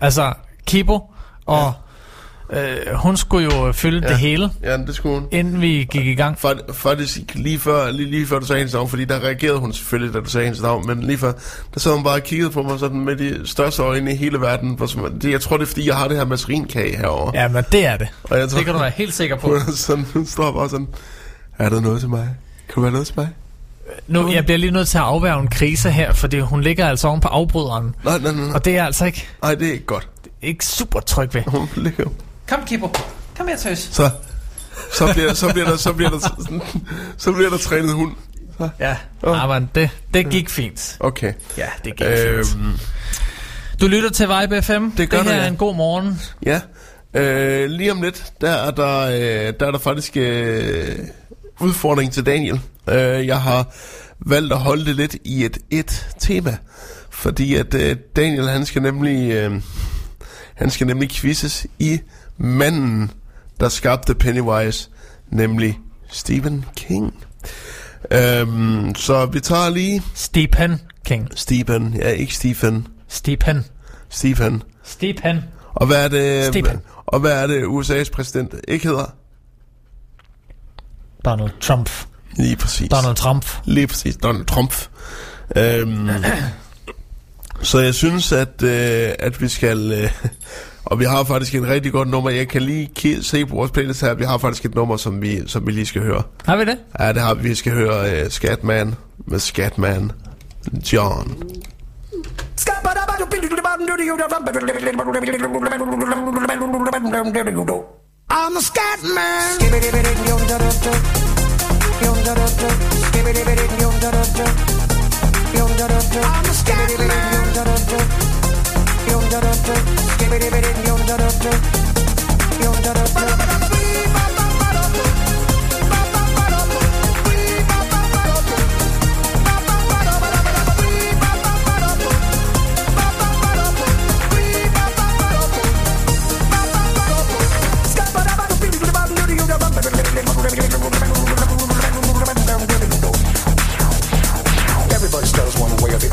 Altså, Kibo og øh, hun skulle jo fylde ja. det hele, Ja, det skulle hun. inden vi gik i gang. Fakt- Faktisk lige før, lige, lige før du sagde hendes navn, fordi der reagerede hun selvfølgelig, da du sagde hendes navn, men lige før, der sad hun bare og kiggede på mig sådan med de største øjne i hele verden. hvor som- Det, jeg tror, det er fordi, jeg har det her maskerinkage herovre. Ja, men det er det. Og jeg tror, Det kan du være helt sikker på. (laughs) Hun, er sådan, hun står bare sådan, er der noget til mig? Kan du være noget til mig? Nu, jeg bliver lige nødt til at afværge en krise her, fordi hun ligger altså oven på afbryderen. Nej, nej, nej. nej. Og det er altså ikke, Nej, det er ikke godt. ikke super tryg ved. Hun ligger Kom, Kibo. Kom her, tøs. Så, så bliver, så bliver der, så bliver der, sådan, så bliver der trænet hund. Så, Ja, oh. men det, det gik fint. okay. Ja, det gik øhm. fint. Du lytter til Vibe FM. Det gør det her ja. er en god morgen. ja. Øh, lige om lidt, der er der, øh, der, er der faktisk øh, udfordring til Daniel. Øh, jeg har valgt at holde det lidt i et et tema. Fordi at øh, Daniel, han skal nemlig, øh, han skal nemlig quizzes i manden, der skabte Pennywise, nemlig Stephen King. Øhm, så vi tager lige Stephen King. Stephen, ja ikke Stephen, Stephen. Stephen. Stephen. Og hvad er det, Stephen. og hvad er det USA's præsident ikke hedder? Donald Trump. Lige præcis. Donald Trump. Lige præcis, Donald Trump. Øhm, (clears throat) så jeg synes, at, øh, at vi skal... Øh, og vi har faktisk et rigtig godt nummer. Jeg kan lige se på vores playlist her. Vi har faktisk et nummer, som vi, som vi lige skal høre. Har vi det? Ja, det har vi. Vi skal høre øh, Scatman med Scatman John. I'm a scat man. I'm a scat Yum da da da, give it, give it, yum da da da, yum da da da.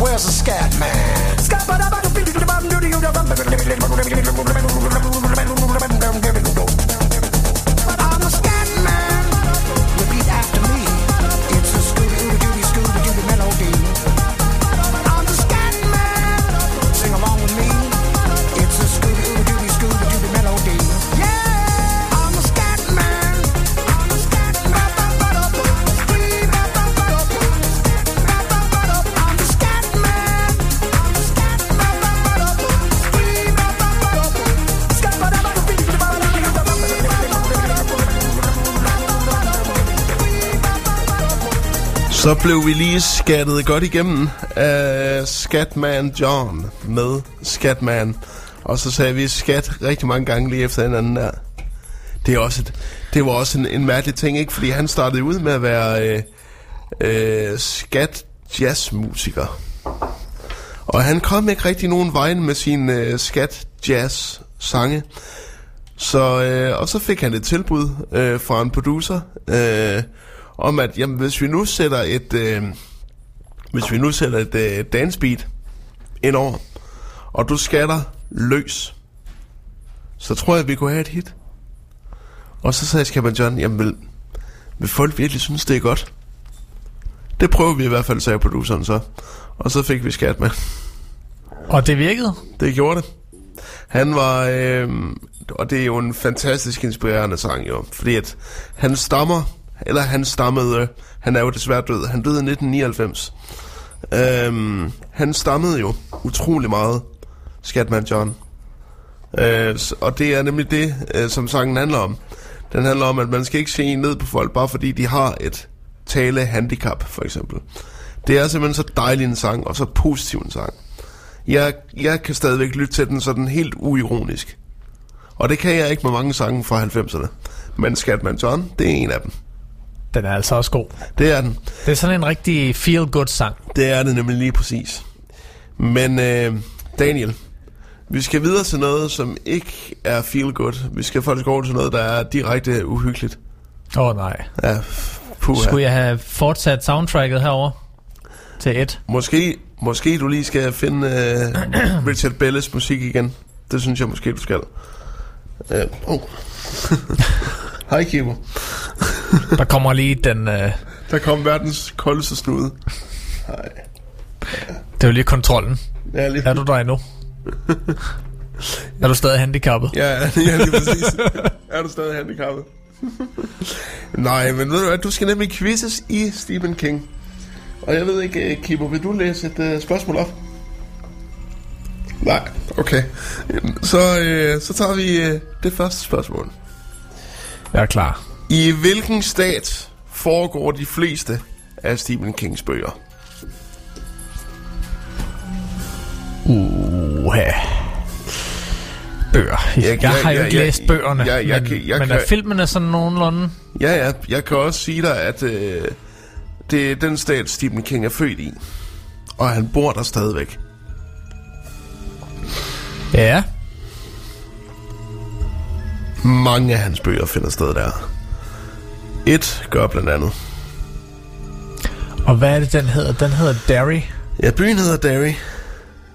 Where's the scat man? Så blev vi lige skattet godt igennem af Skatman John med Skatman. Og så sagde vi skat rigtig mange gange lige efter hinanden der. Det, er også et, det var også en, en mærkelig ting, ikke? Fordi han startede ud med at være øh, øh, skat jazzmusiker. Og han kom ikke rigtig nogen vejen med sin øh, skat jazz sange. Så, øh, og så fik han et tilbud øh, fra en producer øh, om at jamen, hvis vi nu sætter et øh, hvis vi nu sætter et øh, dance beat ind over, og du skatter løs, så tror jeg, vi kunne have et hit. Og så sagde Skabban John, jamen vil, vil folk virkelig synes, det er godt? Det prøver vi i hvert fald, sagde produceren så. Og så fik vi skat med. Og det virkede? Det gjorde det. Han var, øh, og det er jo en fantastisk inspirerende sang jo, fordi at han stammer, eller han stammede, han er jo desværre død, han døde i 1999. Øhm, han stammede jo utrolig meget, Skatman John. Øh, og det er nemlig det, øh, som sangen handler om. Den handler om, at man skal ikke se ned på folk, bare fordi de har et tale-handicap, for eksempel. Det er simpelthen så dejlig en sang, og så positiv en sang. Jeg, jeg kan stadigvæk lytte til den sådan helt uironisk. Og det kan jeg ikke med mange sange fra 90'erne. Men Skatman John, det er en af dem. Den er altså også god. Det er den. Det er sådan en rigtig feel-good sang. Det er det nemlig lige præcis. Men øh, Daniel, vi skal videre til noget, som ikke er feel good. Vi skal faktisk over til noget, der er direkte uhyggeligt. Åh oh, nej. Ja, puha. Skulle jeg have fortsat soundtracket herover til et? Måske, måske du lige skal finde øh, (clears throat) Richard Belles musik igen. Det synes jeg måske, du skal. Øh, oh. (laughs) Hej. Der kommer lige den... Øh, Der kom verdens koldeste snude. Hej. det er jo lige kontrollen. Ja, lige Er du der endnu? (laughs) er du stadig handicappet? Ja, (laughs) ja lige præcis. er du stadig handicappet? (laughs) Nej, men ved du hvad, du skal nemlig quizzes i Stephen King. Og jeg ved ikke, øh, Kibo, vil du læse et uh, spørgsmål op? Nej, okay. Så, øh, så tager vi øh, det første spørgsmål. Jeg er klar. I hvilken stat foregår de fleste af Stephen Kings bøger? Uha. Bøger. Jeg, jeg, jeg har jo jeg- ikke jeg- læst bøgerne, jeg- jeg men, kan- jeg men kan- er filmene sådan nogenlunde? Ja, ja. Jeg kan også sige dig, at øh, det er den stat, Stephen King er født i. Og han bor der stadigvæk. Ja. Mange af hans bøger finder sted der. Et gør blandt andet. Og hvad er det, den hedder? Den hedder Derry. Ja, byen hedder Derry.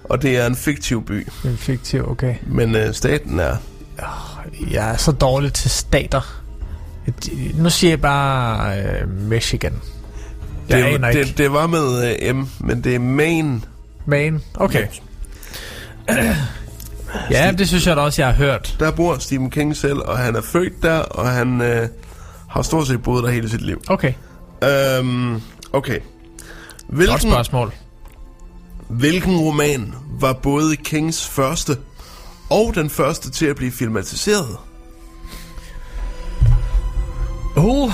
Og det er en fiktiv by. En fiktiv, okay. Men øh, staten er... Jeg er så dårlig til stater. Nu siger jeg bare øh, Michigan. Jeg det, aner ikke. det, det var med øh, M, men det er Maine. Maine? Okay. Ja, det synes jeg da også, jeg har hørt. Der bor Stephen King selv, og han er født der, og han øh, har stort set boet der hele sit liv. Okay. Øhm, okay. Godt Hvilken, spørgsmål. hvilken roman var både Kings første og den første til at blive filmatiseret? Uh.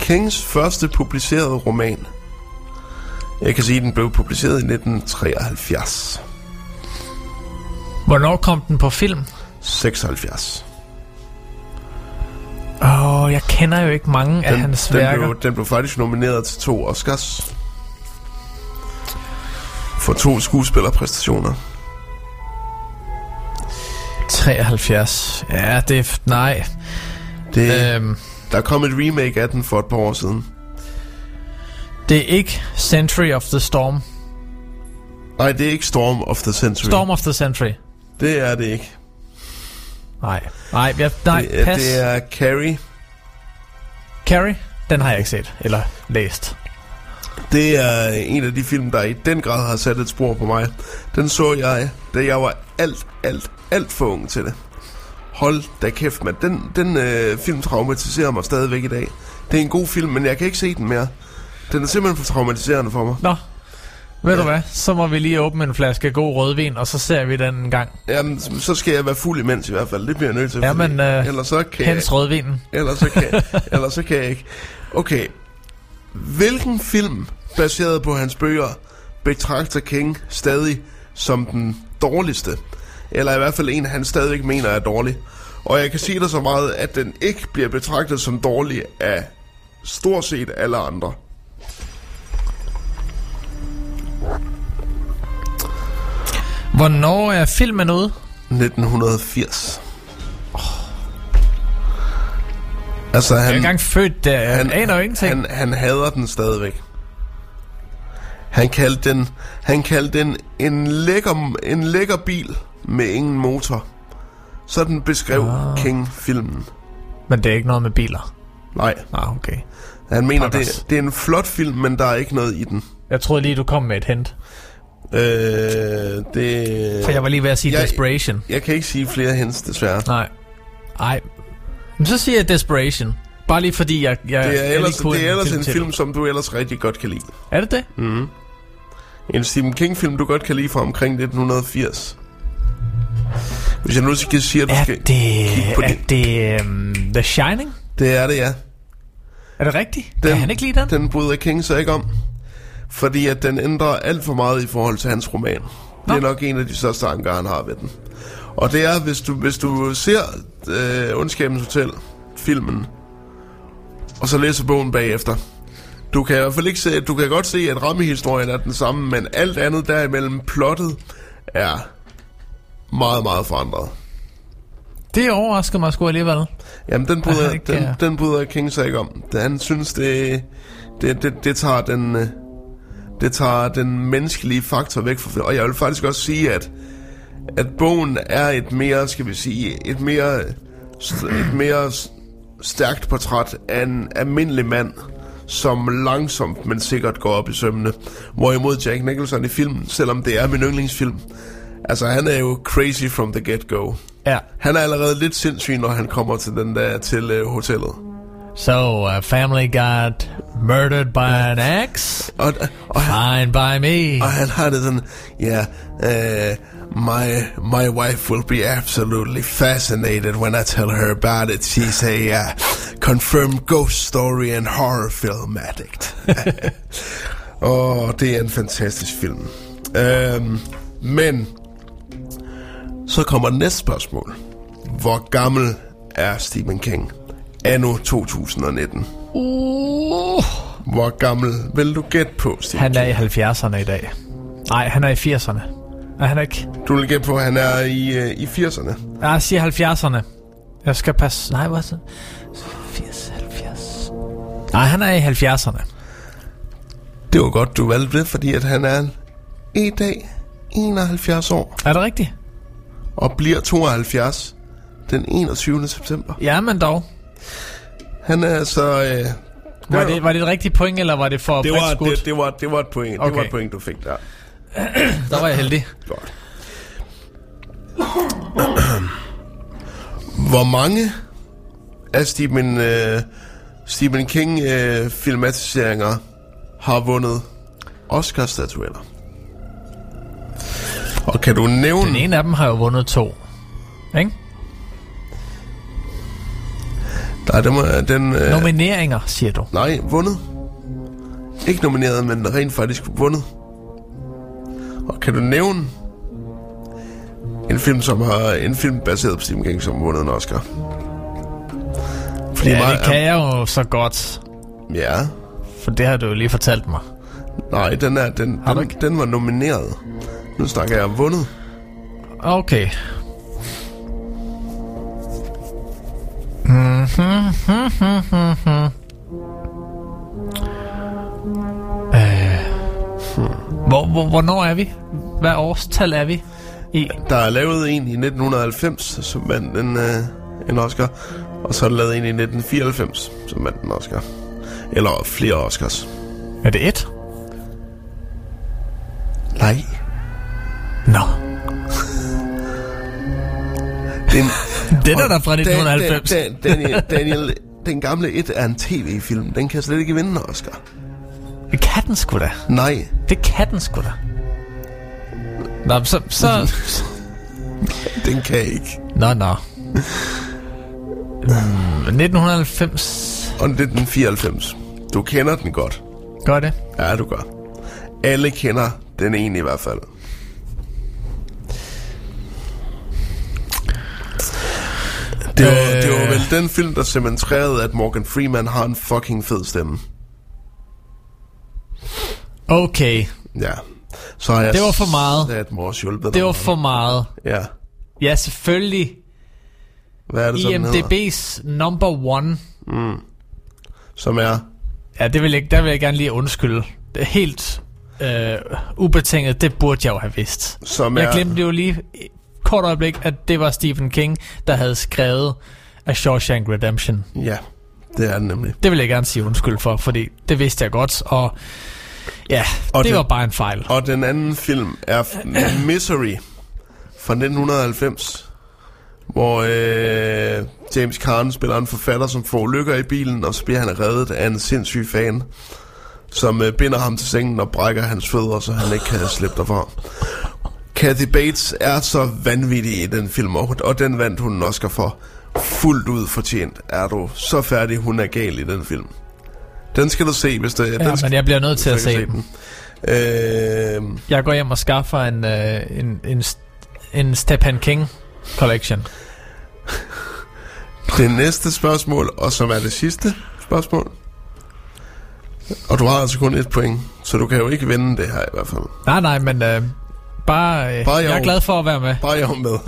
Kings første publicerede roman. Jeg kan sige, at den blev publiceret i 1973. Hvornår kom den på film? 76. Åh, oh, jeg kender jo ikke mange af Den, hans den, værker. blev, den blev faktisk nomineret til to Oscars. For to skuespillerpræstationer. 73. Ja, det er... Nej. Det, Øhm, der kom et remake af den for et par år siden. det er ikke Century of the Storm. Nej, det er ikke Storm of the Century. Storm of the Century. Det er det ikke. Nej. Nej, jeg, nej det, er- pas. det er Carrie. Carrie? Den har jeg ikke set. Eller læst. Det er en af de film, der i den grad har sat et spor på mig. Den så jeg, da jeg var alt, alt, alt for ung til det. Hold da kæft, mand. Den, den øh, film traumatiserer mig stadigvæk i dag. Det er en god film, men jeg kan ikke se den mere. Den er simpelthen for traumatiserende for mig. Nå. Ved du hvad? Så må vi lige åbne en flaske god rødvin, og så ser vi den en gang. Jamen, så skal jeg være fuld imens i hvert fald. Det bliver jeg nødt til. Jamen, øh, ellers så kan hens jeg, rødvinen. ellers så kan, (laughs) ellers så kan jeg ikke. Okay. Hvilken film, baseret på hans bøger, betragter King stadig som den dårligste? Eller i hvert fald en, han stadigvæk mener er dårlig. Og jeg kan sige dig så meget, at den ikke bliver betragtet som dårlig af stort set alle andre. Hvornår er filmen ude? 1980. Altså, Jeg er han, engang født der. Jeg aner jo ingenting. Han, han hader den stadigvæk. Han kaldte den, han kaldte den en lækker, en lækker bil med ingen motor. Sådan beskrev Ah. King filmen. Men det er ikke noget med biler. Nej. Ah, okay. Han mener, Pokkers. det, det er en flot film, men der er ikke noget i den. Jeg troede lige, du kom med et hint. Øh, det... For jeg var lige ved at sige Desperation. Jeg kan ikke sige flere hints, desværre. Nej. Nej. Men så siger jeg Desperation. Bare lige fordi jeg... jeg Det er jeg ellers, det er ellers en til. film, som du ellers rigtig godt kan lide. Er det det? Mm. En Stephen King-film, du godt kan lide fra omkring 1980. Hvis jeg nu skal sige, at du Er skal det, kigge på er det. det um, The Shining? Det er det, ja. Er det rigtigt? Den, kan han ikke lide den? Den bryder King sig ikke om. Fordi at den ændrer alt for meget i forhold til hans roman. Det er nok en af de største anker, han har ved den. Og det er, hvis du, hvis du ser øh, Ondskabens Hotel, filmen, og så læser bogen bagefter. Du kan i hvert fald ikke se, du kan godt se, at rammehistorien er den samme, men alt andet derimellem plottet er meget, meget forandret. Det overrasker mig sgu alligevel. Jamen, den bryder, (laughs) ikke den, den bryder King sig ikke om. Han synes, det, det, det, det tager den... øh, Det tager den menneskelige faktor væk fra Og jeg vil faktisk også sige, at, at bogen er et mere, skal vi sige, et mere, et mere stærkt portræt af en almindelig mand, som langsomt, men sikkert går op i sømmene. Hvorimod Jack Nicholson i filmen, selvom det er min yndlingsfilm, altså han er jo crazy from the get-go. Ja. Han er allerede lidt sindssyg, når han kommer til den der til uh, hotellet. So, a family got murdered by an axe? Og, og Fine by me. Og han har det sådan, ja, yeah, uh, my, my wife will be absolutely fascinated when I tell her about it. She's a uh, confirmed ghost story and horror film addict. (laughs) og det er en fantastisk film. Um, men, så kommer næste spørgsmål. Hvor gammel er Stephen King? Anno 2019. Uh, Hvor gammel vil du gætte på, Stephen han er i 70'erne i dag. Nej, han er i 80'erne. Er han ikke? Du vil gætte på, at han er i, øh, i 80'erne. Jeg siger 70'erne. Jeg skal passe... Nej, hvad så? 80, 70... Nej, han er i 70'erne. Det var godt, du valgte det, fordi at han er i dag 71 år. Er det rigtigt? Og bliver 72 den 21. september. Ja, men dog. Han er så... Øh, Var det, var det et rigtigt point, eller var det for det, var, skudt? det, det, var, det var et point. Okay. Det var et point, du fik der. (clears throat) Der var jeg heldig. Godt. (clears throat) Hvor mange af Stephen, øh, Stephen King øh, filmatiseringer har vundet Oscar-statuetter? Og kan du nævne... Den ene af dem har jo vundet to. Ikke? Nej, den, var, den, øh, Nomineringer, siger du. Nej, vundet. Ikke nomineret, men rent faktisk vundet. Og kan du nævne en film, som har en film baseret på Stephen King, som har vundet en Oscar? Fordi ja, mig- det kan jeg jo så godt. Ja. For det har du jo lige fortalt mig. Nej, den, er, den, den, den var nomineret. Nu snakker jeg om vundet. Okay. Hvor, hvor, hvornår er vi? Hvad årstal er vi i? Der er lavet en i 1990, som vandt en, øh, en Oscar. Og så er der lavet en i 1994, som vandt en Oscar. Eller flere Oscars. Er det et? Nej. Nå. Den, (laughs) Den er der fra 1990. Dan, Dan, Daniel, Daniel, den gamle et er en tv-film. Den kan slet ikke vinde en Oscar. Det kan den sgu da. Nej. Det kan den sgu da. Nå, så... så (laughs) den kan ikke. Nå, nå. Mm, 1990... Og 1994. Du kender den godt. Gør det? Ja, du gør. Alle kender den ene i hvert fald. Det var, øh... det var vel den film, der cementerede, at Morgan Freeman har en fucking fed stemme. Okay. Ja. Så har jeg Det var for meget. sat også hjulpet Det var for meget. Ja. Ja, selvfølgelig. Hvad er det så? IMDb's number one. Mm. Som er... Ja, det vil jeg, der vil jeg gerne lige undskylde. Det er helt øh, ubetinget. Det burde jeg jo have vidst. Som jeg er- glemte jo lige kort øjeblik, at det var Stephen King, der havde skrevet A Shawshank Redemption. Ja, det er den nemlig. Det vil jeg gerne sige undskyld for, fordi det vidste jeg godt, og ja, og det den- var bare en fejl. Og den anden film er (clears throat) Misery fra 1990, hvor øh, James Caan spiller en forfatter, som får lykker i bilen, og så bliver han reddet af en sindssyg fan, som øh, binder ham til sengen og brækker hans fødder, så han ikke kan slippe derfra. Kathy Bates er så vanvittig i den film, og, og den vandt hun en Oscar for. Fuldt ud fortjent er du så færdig, hun er gal i den film. Den skal du se, hvis det... Ja, den skal, men jeg bliver nødt til at se ikke den. den. Øh, Jeg går hjem og skaffer en, øh, en, en, en Stephen King collection. (laughs) Det næste spørgsmål, og som er det sidste spørgsmål. Og du har altså kun et point, så du kan jo ikke vinde det her i hvert fald. Nej, nej, men øh, bare, øh, Bare jeg er glad for at være med. Bare jeg er med. (laughs)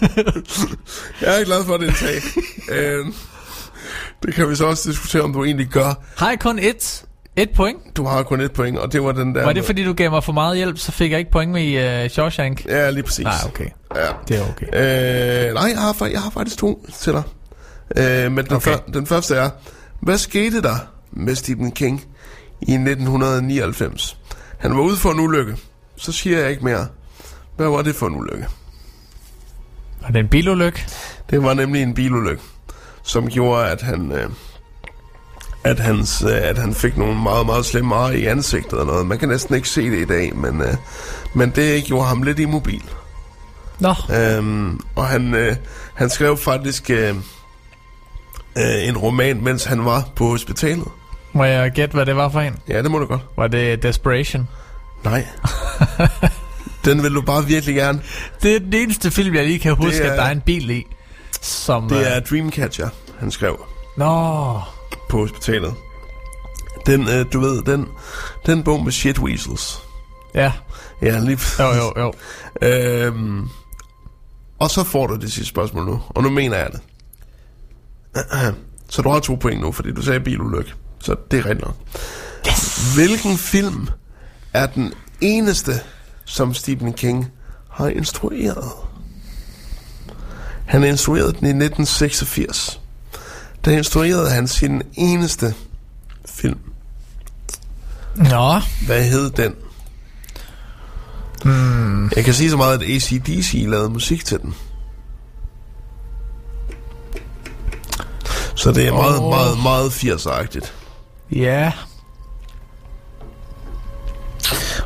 (laughs) jeg er glad for, det tag. øh, det kan vi så også diskutere, om du egentlig gør. Har jeg kun et, et point? Du har kun et point, og det var den der... Var det med- fordi, du gav mig for meget hjælp, så fik jeg ikke point med i uh, Shawshank? Ja, lige præcis. Nej, okay. Ja. Det er okay. Øh, nej, jeg har, jeg har faktisk to til dig. Øh, men den, Okay. okay. den første er, hvad skete der med Stephen King i 1999? Han var ude for en ulykke. Så siger jeg ikke mere. Hvad var det for en ulykke? Var det en bilulykke? Det var nemlig en bilulykke, som gjorde, at han... Øh, at, hans, øh, at han fik nogle meget, meget slemme ar i ansigtet og noget. Man kan næsten ikke se det i dag, men, øh, men det gjorde ham lidt immobil. Nå. Øhm, og han, øh, han skrev faktisk øh, øh, en roman, mens han var på hospitalet. Må jeg gætte, hvad det var for en? Ja, det må du godt. Var det Desperation? Nej. (laughs) Den vil du bare virkelig gerne. Det er den eneste film, jeg lige kan huske, er- at der er en bil i. Som, Det øh, er Dreamcatcher, han skrev Nå, på hospitalet. Den, øh, du ved, den, den bog med shit weasels. ja. Ja, lige Jo, jo, jo. Øhm, og så får du det sidste spørgsmål nu, og nu mener jeg det. (clears throat) Så du har to point nu, fordi du sagde bilulykke. Så det er rigtigt nok. Yes. Hvilken film er den eneste, som Stephen King har instrueret? Han instruerede den i 1986. Der instruerede han sin eneste film. Nå. Hvad hed den? Hmm. Jeg kan sige så meget, at ACDC lavede musik til den. Så det er meget, oh. meget, meget 80'er-agtigt. Ja.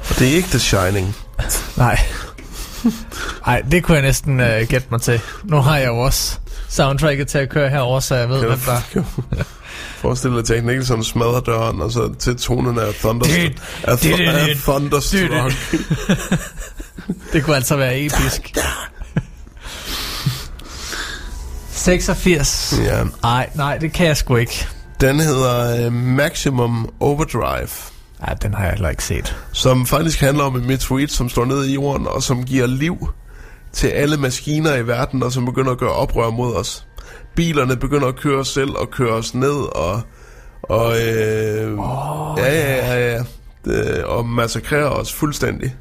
Og det er ikke The Shining. Nej. Nej, det kunne jeg næsten uh, gætte mig til. Nu har jeg jo også soundtracket til at køre herover, så jeg ved, hvad der... forestille dig, at Jack Nicholson smadrer døren, og så til tonen af, thunder, Det- af, det- af det- Thunderstruck. (laughs) Det kunne altså være episk. 86. Ja. Nej, nej, det kan jeg sgu ikke. Den hedder uh, Maximum Overdrive. Ja, den har jeg heller ikke set. Som faktisk handler om en meteorit, som står nede i jorden, og som giver liv til alle maskiner i verden, og som begynder at gøre oprør mod os. Bilerne begynder at køre os selv og køre os ned, og, og, øh, oh, ja, ja, ja, ja, det, og massakrere os fuldstændig.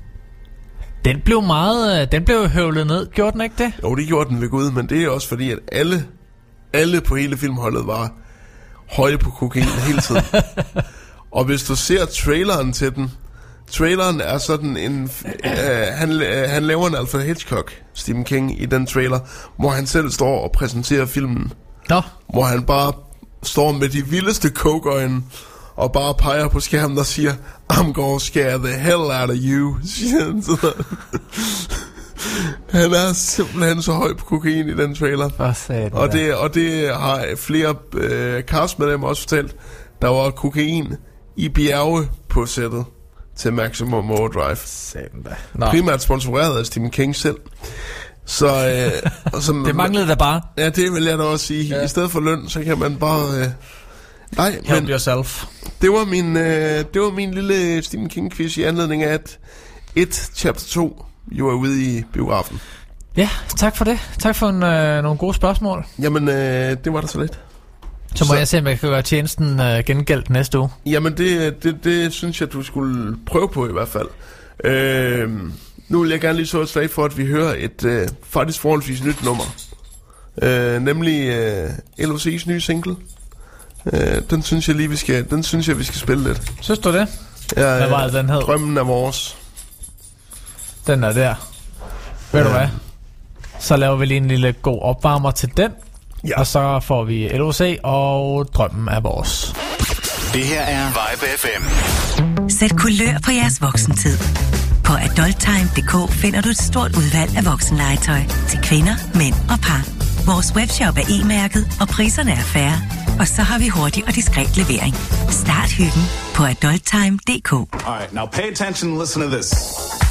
Den blev meget... øh, Den blev høvlet ned, gjorde den ikke det? Jo, det gjorde den ved Gud, men det er også fordi, at alle, alle på hele filmholdet var høje på kokain hele tiden. (laughs) og hvis du ser traileren til den, traileren er sådan en... Øh, han, øh, han laver en Alfred Hitchcock, Stephen King, i den trailer, hvor han selv står og præsenterer filmen. Nå. Hvor han bare står med de vildeste coke og bare peger på skærmen og siger, I'm gonna scare the hell out of you, (laughs) han er simpelthen så høj på kokain i den trailer. Satan, Og det, og det har flere øh, castmedlemmer også fortalt. Der var kokain i bjerge på sættet til Maximum Overdrive. Sådan da. Nå. Primært sponsoreret af Stephen King selv. Så, øh, (laughs) og som, Det manglede da bare. Ja, det vil jeg da også sige. Ja. I stedet for løn, så kan man bare... Øh, nej, Help men yourself. det var, min, øh, det var min lille Stephen King-quiz i anledning af, at et chapter 2 jo er ude i biografen. Ja, tak for det. Tak for en, øh, nogle gode spørgsmål. Jamen, øh, det var da så lidt. Så må Så- jeg se, om jeg kan gøre tjenesten øh, gengældt næste uge. Jamen, det, det, det synes jeg, du skulle prøve på i hvert fald. Øh, nu vil jeg gerne lige så et slag for, at vi hører et øh, faktisk forholdsvis nyt nummer. Øh, nemlig øh, LOC's nye single. Øh, den synes jeg lige, vi skal, den synes jeg, vi skal spille lidt. Synes du det? Ja, Hvad var det, den hed? Drømmen er vores. Den er der. Ved du Ja. hvad? Så laver vi lige en lille god opvarmer til den. Ja. Og så får vi LOC, og drømmen er vores. Det her er Vibe FM. Sæt kulør på jeres voksentid. På adulttime.dk finder du et stort udvalg af voksenlegetøj til kvinder, mænd og par. Vores webshop er e-mærket, og priserne er færre. Og så har vi hurtig og diskret levering. Start hyggen på adulttime.dk. All right, now pay attention and listen to this.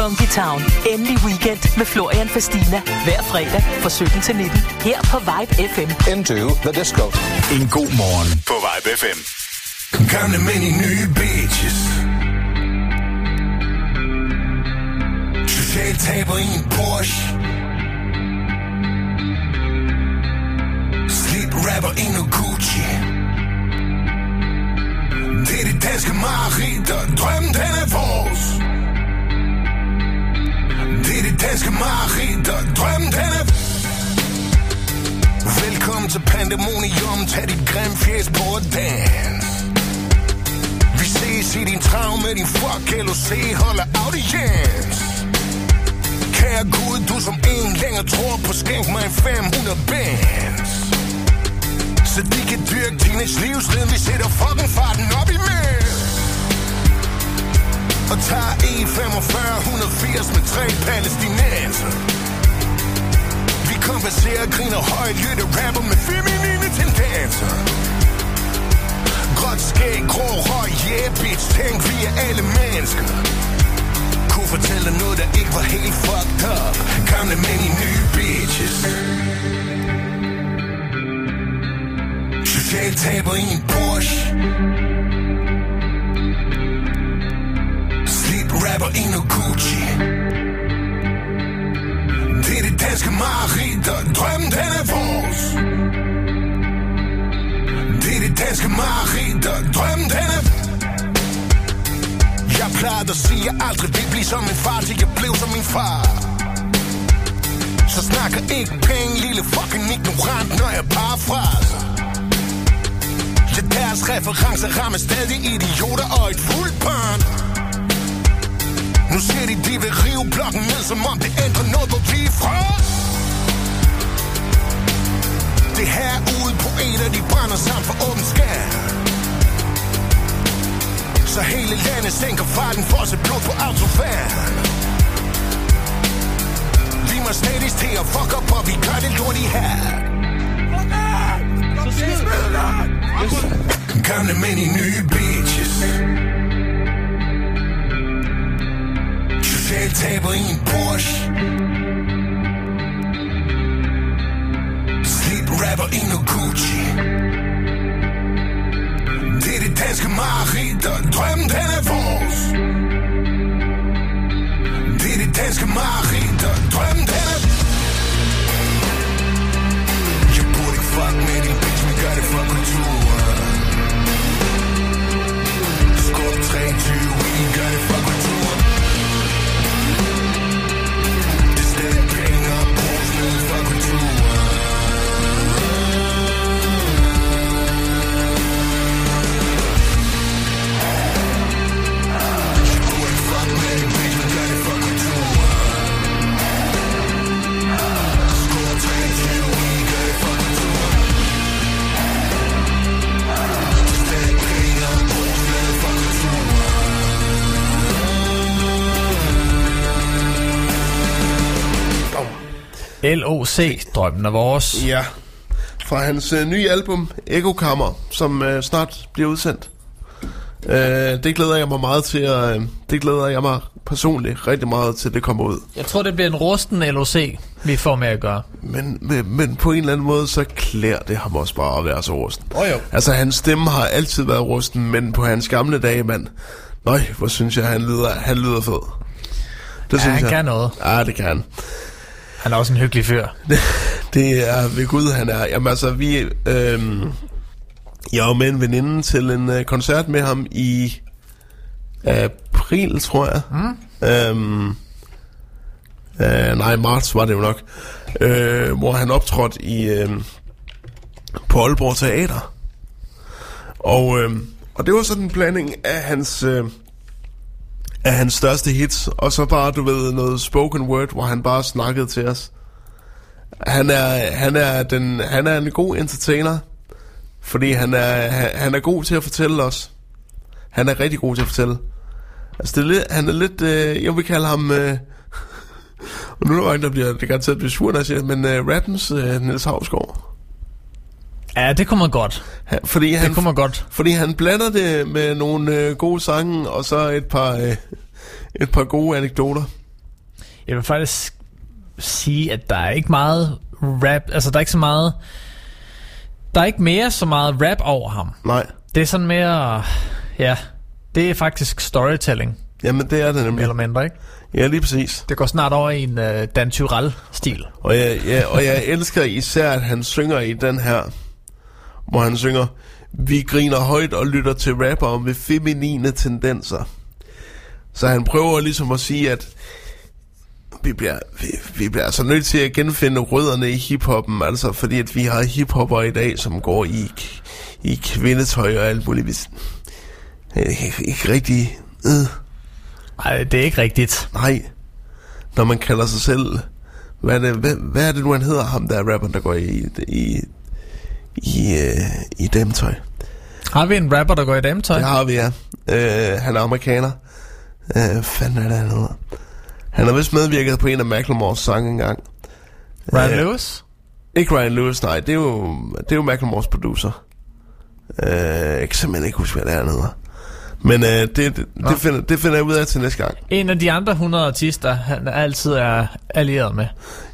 Funky Town. Endelig weekend med Florian Fastina. Hver fredag fra 17 til 19. Her på Vibe FM. Into the disco. En god morgen på Vibe FM. Mænd i nye bitches Social taber i en Porsche Slip rapper i noget Gucci Det er det danske mareridt og drømmen den er vores danske mareridt og drømmen den er Velkommen til pandemonium Tag dit grim fjes på og dans Vi ses i din trav med din fuck LOC holder audiens. Kære Gud, du som en længere tror på Skænk mig en 500 bands. Så de kan dyrke teenage livslid Vi sætter fucking farten op i med og tager E45 180 med tre palæstinenser. Vi konverserer, griner højt, lytter rapper med feminine tendenser. Gråt skæg, grå røg, yeah bitch Tænk vi er alle mennesker. Kunne fortælle noget, der ikke var helt fucked up. Gamle mænd i nye bitches. Socialt taber i en Porsche. Rapper i noget Gucci Det er det danske mareridt Og drømmen den er vores det er det danske mareridt, og drømmen den er... Jeg plejede at sige, at jeg aldrig vil blive som min far, til jeg blev som min far. Så snakker ikke penge, lille fucking ignorant, når jeg parafraser. Ja, deres referencer rammer stadig idioter og et fuldt barn. Nu siger de, de vil rive blokken ned, som om det ændrer noget, hvor vi er fra. Det her ude på en af de brænder sammen for åben skær. Så hele landet sænker farten for se blod på autofærd. Vi må stadig til at fuck op, og vi gør det lort i her Gamle mænd i nye bitches Social taber i en Porsche Slip rapper i noget Gucci. Det er det danske mareridt, og drømmen den er vores Det er det danske mareridt, og drømmen den er Jeg burde ikke fuck med din bitch, men gør det for kulturen Skub 23, vi gør det for kulturen LOC, drømmen er vores. Ja, fra hans øh, nye album, Echo Kammer, som øh, snart bliver udsendt. Øh, det glæder jeg mig meget til, og øh, det glæder jeg mig personligt rigtig meget til, det kommer ud. Jeg tror, det bliver en rusten LOC, vi får med at gøre. Men, men, men på en eller anden måde, så klæder det ham også bare at være så rusten. Åh jo. Altså, hans stemme har altid været rusten, men på hans gamle dage, mand, nøj, hvor synes jeg, han lyder, han lyder fed. Det Ja, han kan noget. Ja, det kan han. Er også en hyggelig fyr. (laughs) Det er ved Gud, han er. Jamen altså, vi... Øhm, jeg var med en veninde til en øh, koncert med ham i april, tror jeg. Mm. Øhm, øh, nej, marts var det jo nok. Øh, hvor han optrådte i, øh, på Aalborg Teater. Og, øh, og det var sådan en blanding af hans... Øh, af hans største hits, og så bare, du ved, noget spoken word, hvor han bare snakkede til os. Han er, han er, den, han er en god entertainer, fordi han er, han, han er god til at fortælle os. Han er rigtig god til at fortælle. Altså, det er lidt, han er lidt, øh, jeg vil kalde ham, øh, og (laughs) nu er der mange, der bliver, det kan til at blive sur, når jeg siger, men øh, rappens øh, Niels Havsgaard. Ja, det kommer godt. Han, fordi han, det kommer godt. Fordi han blander det med nogle øh, gode sange, og så et par, øh, et par gode anekdoter. Jeg vil faktisk sige, at der er ikke meget rap, altså der er ikke så meget, der er ikke mere så meget rap over ham. Nej. Det er sådan mere, ja, det er faktisk storytelling. Jamen, det er det nemlig. Eller mindre, ikke? Ja, lige præcis. Det går snart over i en uh, Dan Tyrell-stil. Og jeg, ja, og jeg elsker især, at han synger i den her, hvor han synger, vi griner højt og lytter til rapper med feminine tendenser. Så han prøver ligesom at sige, at vi bliver, vi, vi bliver altså nødt til at genfinde rødderne i hiphoppen, altså fordi at vi har hiphopper i dag, som går i, i kvindetøj og alt muligt. Hvis, ikke, ikke rigtig... Øh. Nej, det er ikke rigtigt. Nej, når man kalder sig selv... Hvad er det, hvad, hvad er det nu, han hedder, ham der er rapperen, der går i, i, i, øh, i dametøj? Har vi en rapper, der går i dametøj? Det har vi, ja. Øh, han er amerikaner. Øh, fanden er det, han hedder? Han har vist medvirket på en af Macklemores sange engang. Ryan Lewis? Ikke Ryan Lewis, nej. Det er jo, det er jo Macklemores producer. Øh, jeg kan simpelthen ikke huske, hvad det er, han hedder. Men øh, det, det, det, finder, det finder jeg ud af til næste gang. En af de andre 100 artister, han altid er allieret med.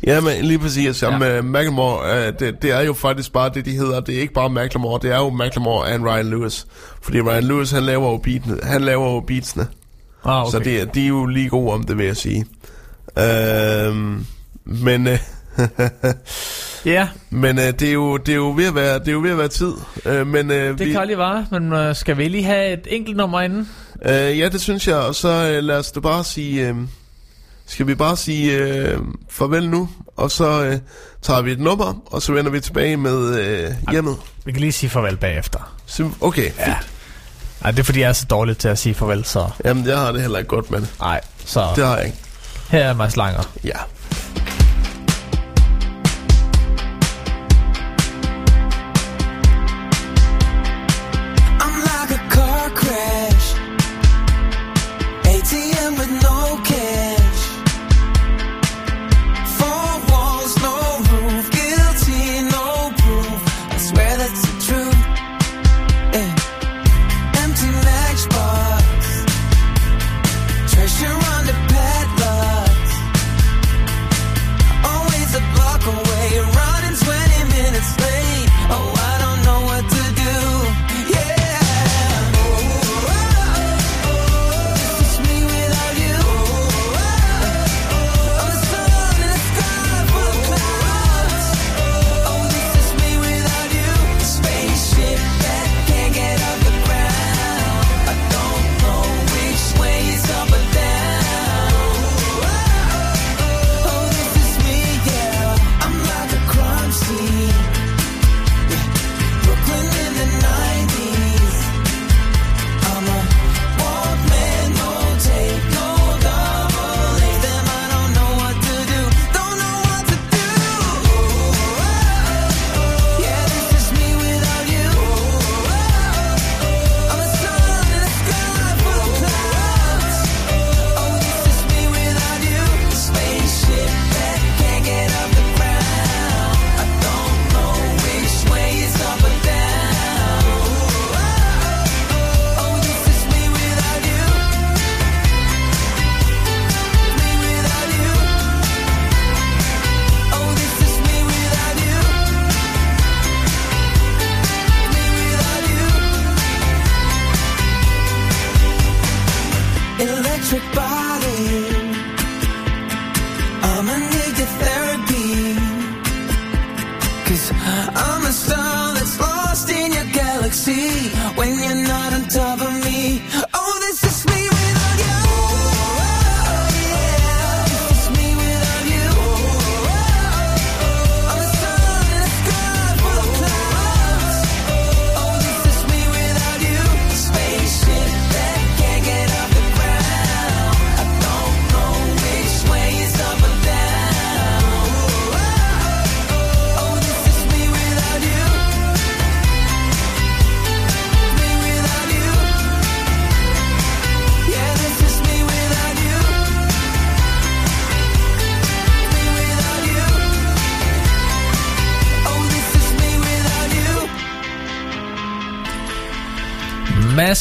Ja, men lige præcis. Jamen, ja. Macklemore, øh, det, det er jo faktisk bare det, de hedder. Det er ikke bare Macklemore, det er jo Macklemore and Ryan Lewis. Fordi Ryan Lewis, han laver jo, beatene, han laver jo beatsene. Ah, okay. Så det, de er jo lige gode om det, vil jeg sige. Øhm, men... Øh, (laughs) Ja. Men øh, det, er jo, det, er jo ved at være, det er jo ved at være tid. Øh, men, øh, Det vi, kan lige være, men øh, skal vi lige have et enkelt nummer inden? øh, ja, det synes jeg. Og så øh, lad os da bare sige... Øh, skal vi bare sige øh, farvel nu? Og så øh, tager vi et nummer, og så vender vi tilbage med øh, hjemmet. Vi kan lige sige farvel bagefter. Sim- okay, Ja. Ej, det er fordi, jeg er så dårlig til at sige farvel, så... Jamen, jeg har det heller ikke godt med det. Nej, så... Det har jeg ikke. Her er Mads Langer. Ja.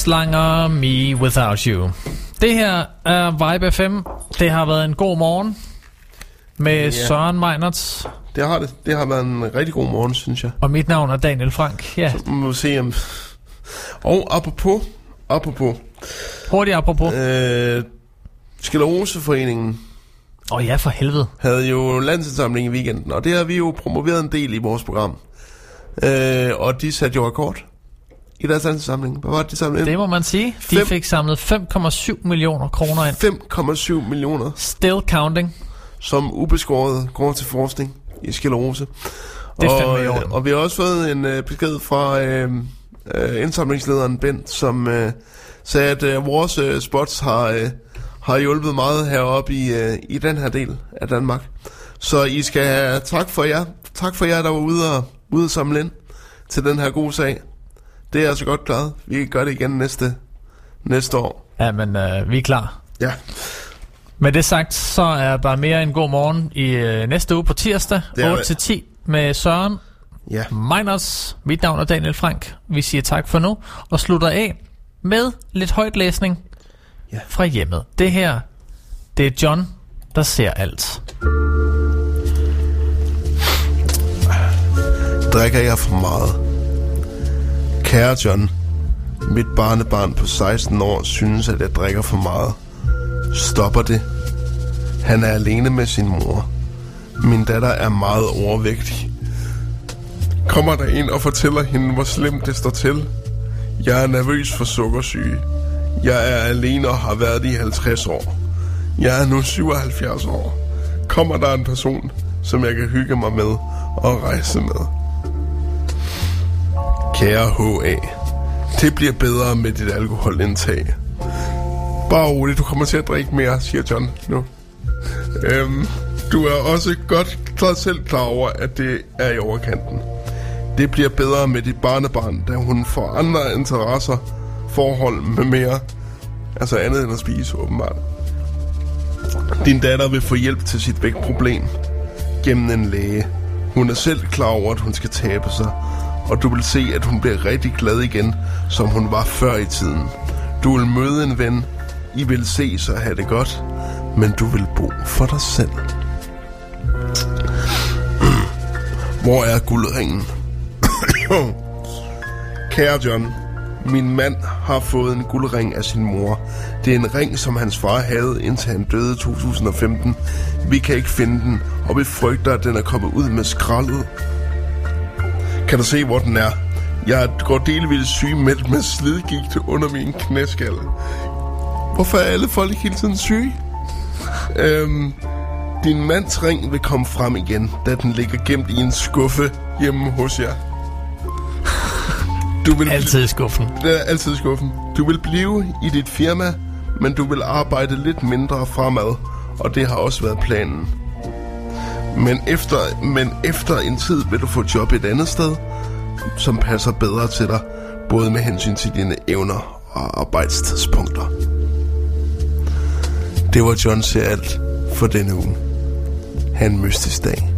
Mads Langer, Me Without You. Det her er Vibe FM. Det har været en god morgen med Ja. Søren Meinerts. Det har det. Det har været en rigtig god morgen, synes jeg. Og mit navn er Daniel Frank. Ja. Så må vi se om... Og apropos... Apropos... Hurtigt apropos. Øh, Skilleroseforeningen Åh oh, ja, for helvede. havde jo landsindsamling i weekenden, og det har vi jo promoveret en del i vores program. Øh, og de satte jo rekord i deres landsindsamling. Hvad var det, de samlede ind? Det må man sige. De Fem- fik samlet 5,7 millioner kroner ind. 5,7 millioner. Still counting. Som ubeskåret går til forskning i sklerose. Det er og, øh, og vi har også fået en øh, besked fra øh, øh, indsamlingslederen Bent, som øh, sagde, at øh, vores øh, spots har, øh, har hjulpet meget heroppe i, øh, i den her del af Danmark. Så I skal have tak for jer. Tak for jer, der var ude og, ude og samle ind til den her gode sag. Det er altså godt klaret. Vi kan gøre det igen næste, næste år. Ja, men øh, vi er klar. Ja. Med det sagt, så er der mere en god morgen i øh, næste uge på tirsdag, Det er 8-10 med Søren Ja. Miners. Mit navn er Daniel Frank. Vi siger tak for nu, og slutter af med lidt højtlæsning ja. fra hjemmet. Det her, det er John, der ser alt. Drikker jeg for meget? Kære John, mit barnebarn på 16 år synes, at jeg drikker for meget. Stopper det? Han er alene med sin mor. Min datter er meget overvægtig. Kommer der en og fortæller hende, hvor slemt det står til? Jeg er nervøs for sukkersyge. Jeg er alene og har været det i 50 år. Jeg er nu 77 år. Kommer der en person, som jeg kan hygge mig med og rejse med? Kære H.A. Det bliver bedre med dit alkoholindtag. Bare roligt, du kommer til at drikke mere, siger John nu. Øhm, du er også godt klar, selv klar over, at det er i overkanten. Det bliver bedre med dit barnebarn, da hun får andre interesser, forhold med mere. Altså andet end at spise, åbenbart. Din datter vil få hjælp til sit vægtproblem gennem en læge. Hun er selv klar over, at hun skal tabe sig, og du vil se, at hun bliver rigtig glad igen, som hun var før i tiden. Du vil møde en ven, I vil ses og have det godt, men du vil bo for dig selv. Hvor er guldringen? (coughs) Kære John, min mand har fået en guldring af sin mor. Det er en ring, som hans far havde, indtil han døde i 2015. Vi kan ikke finde den, og vi frygter, at den er kommet ud med skraldet. Kan du se, hvor den er? Jeg går delvis sygemeldt med slidgigt under min knæskal. Hvorfor er alle folk hele tiden syge? Øhm, din mands ring vil komme frem igen, da den ligger gemt i en skuffe hjemme hos jer. Du vil Altid i skuffen. Det er altid i skuffen. Du vil blive i dit firma, men du vil arbejde lidt mindre fremad, og det har også været planen. Men efter, men efter en tid vil du få job et andet sted, som passer bedre til dig, både med hensyn til dine evner og arbejdstidspunkter. Det var John Seralt for denne uge. Han mystisk dag.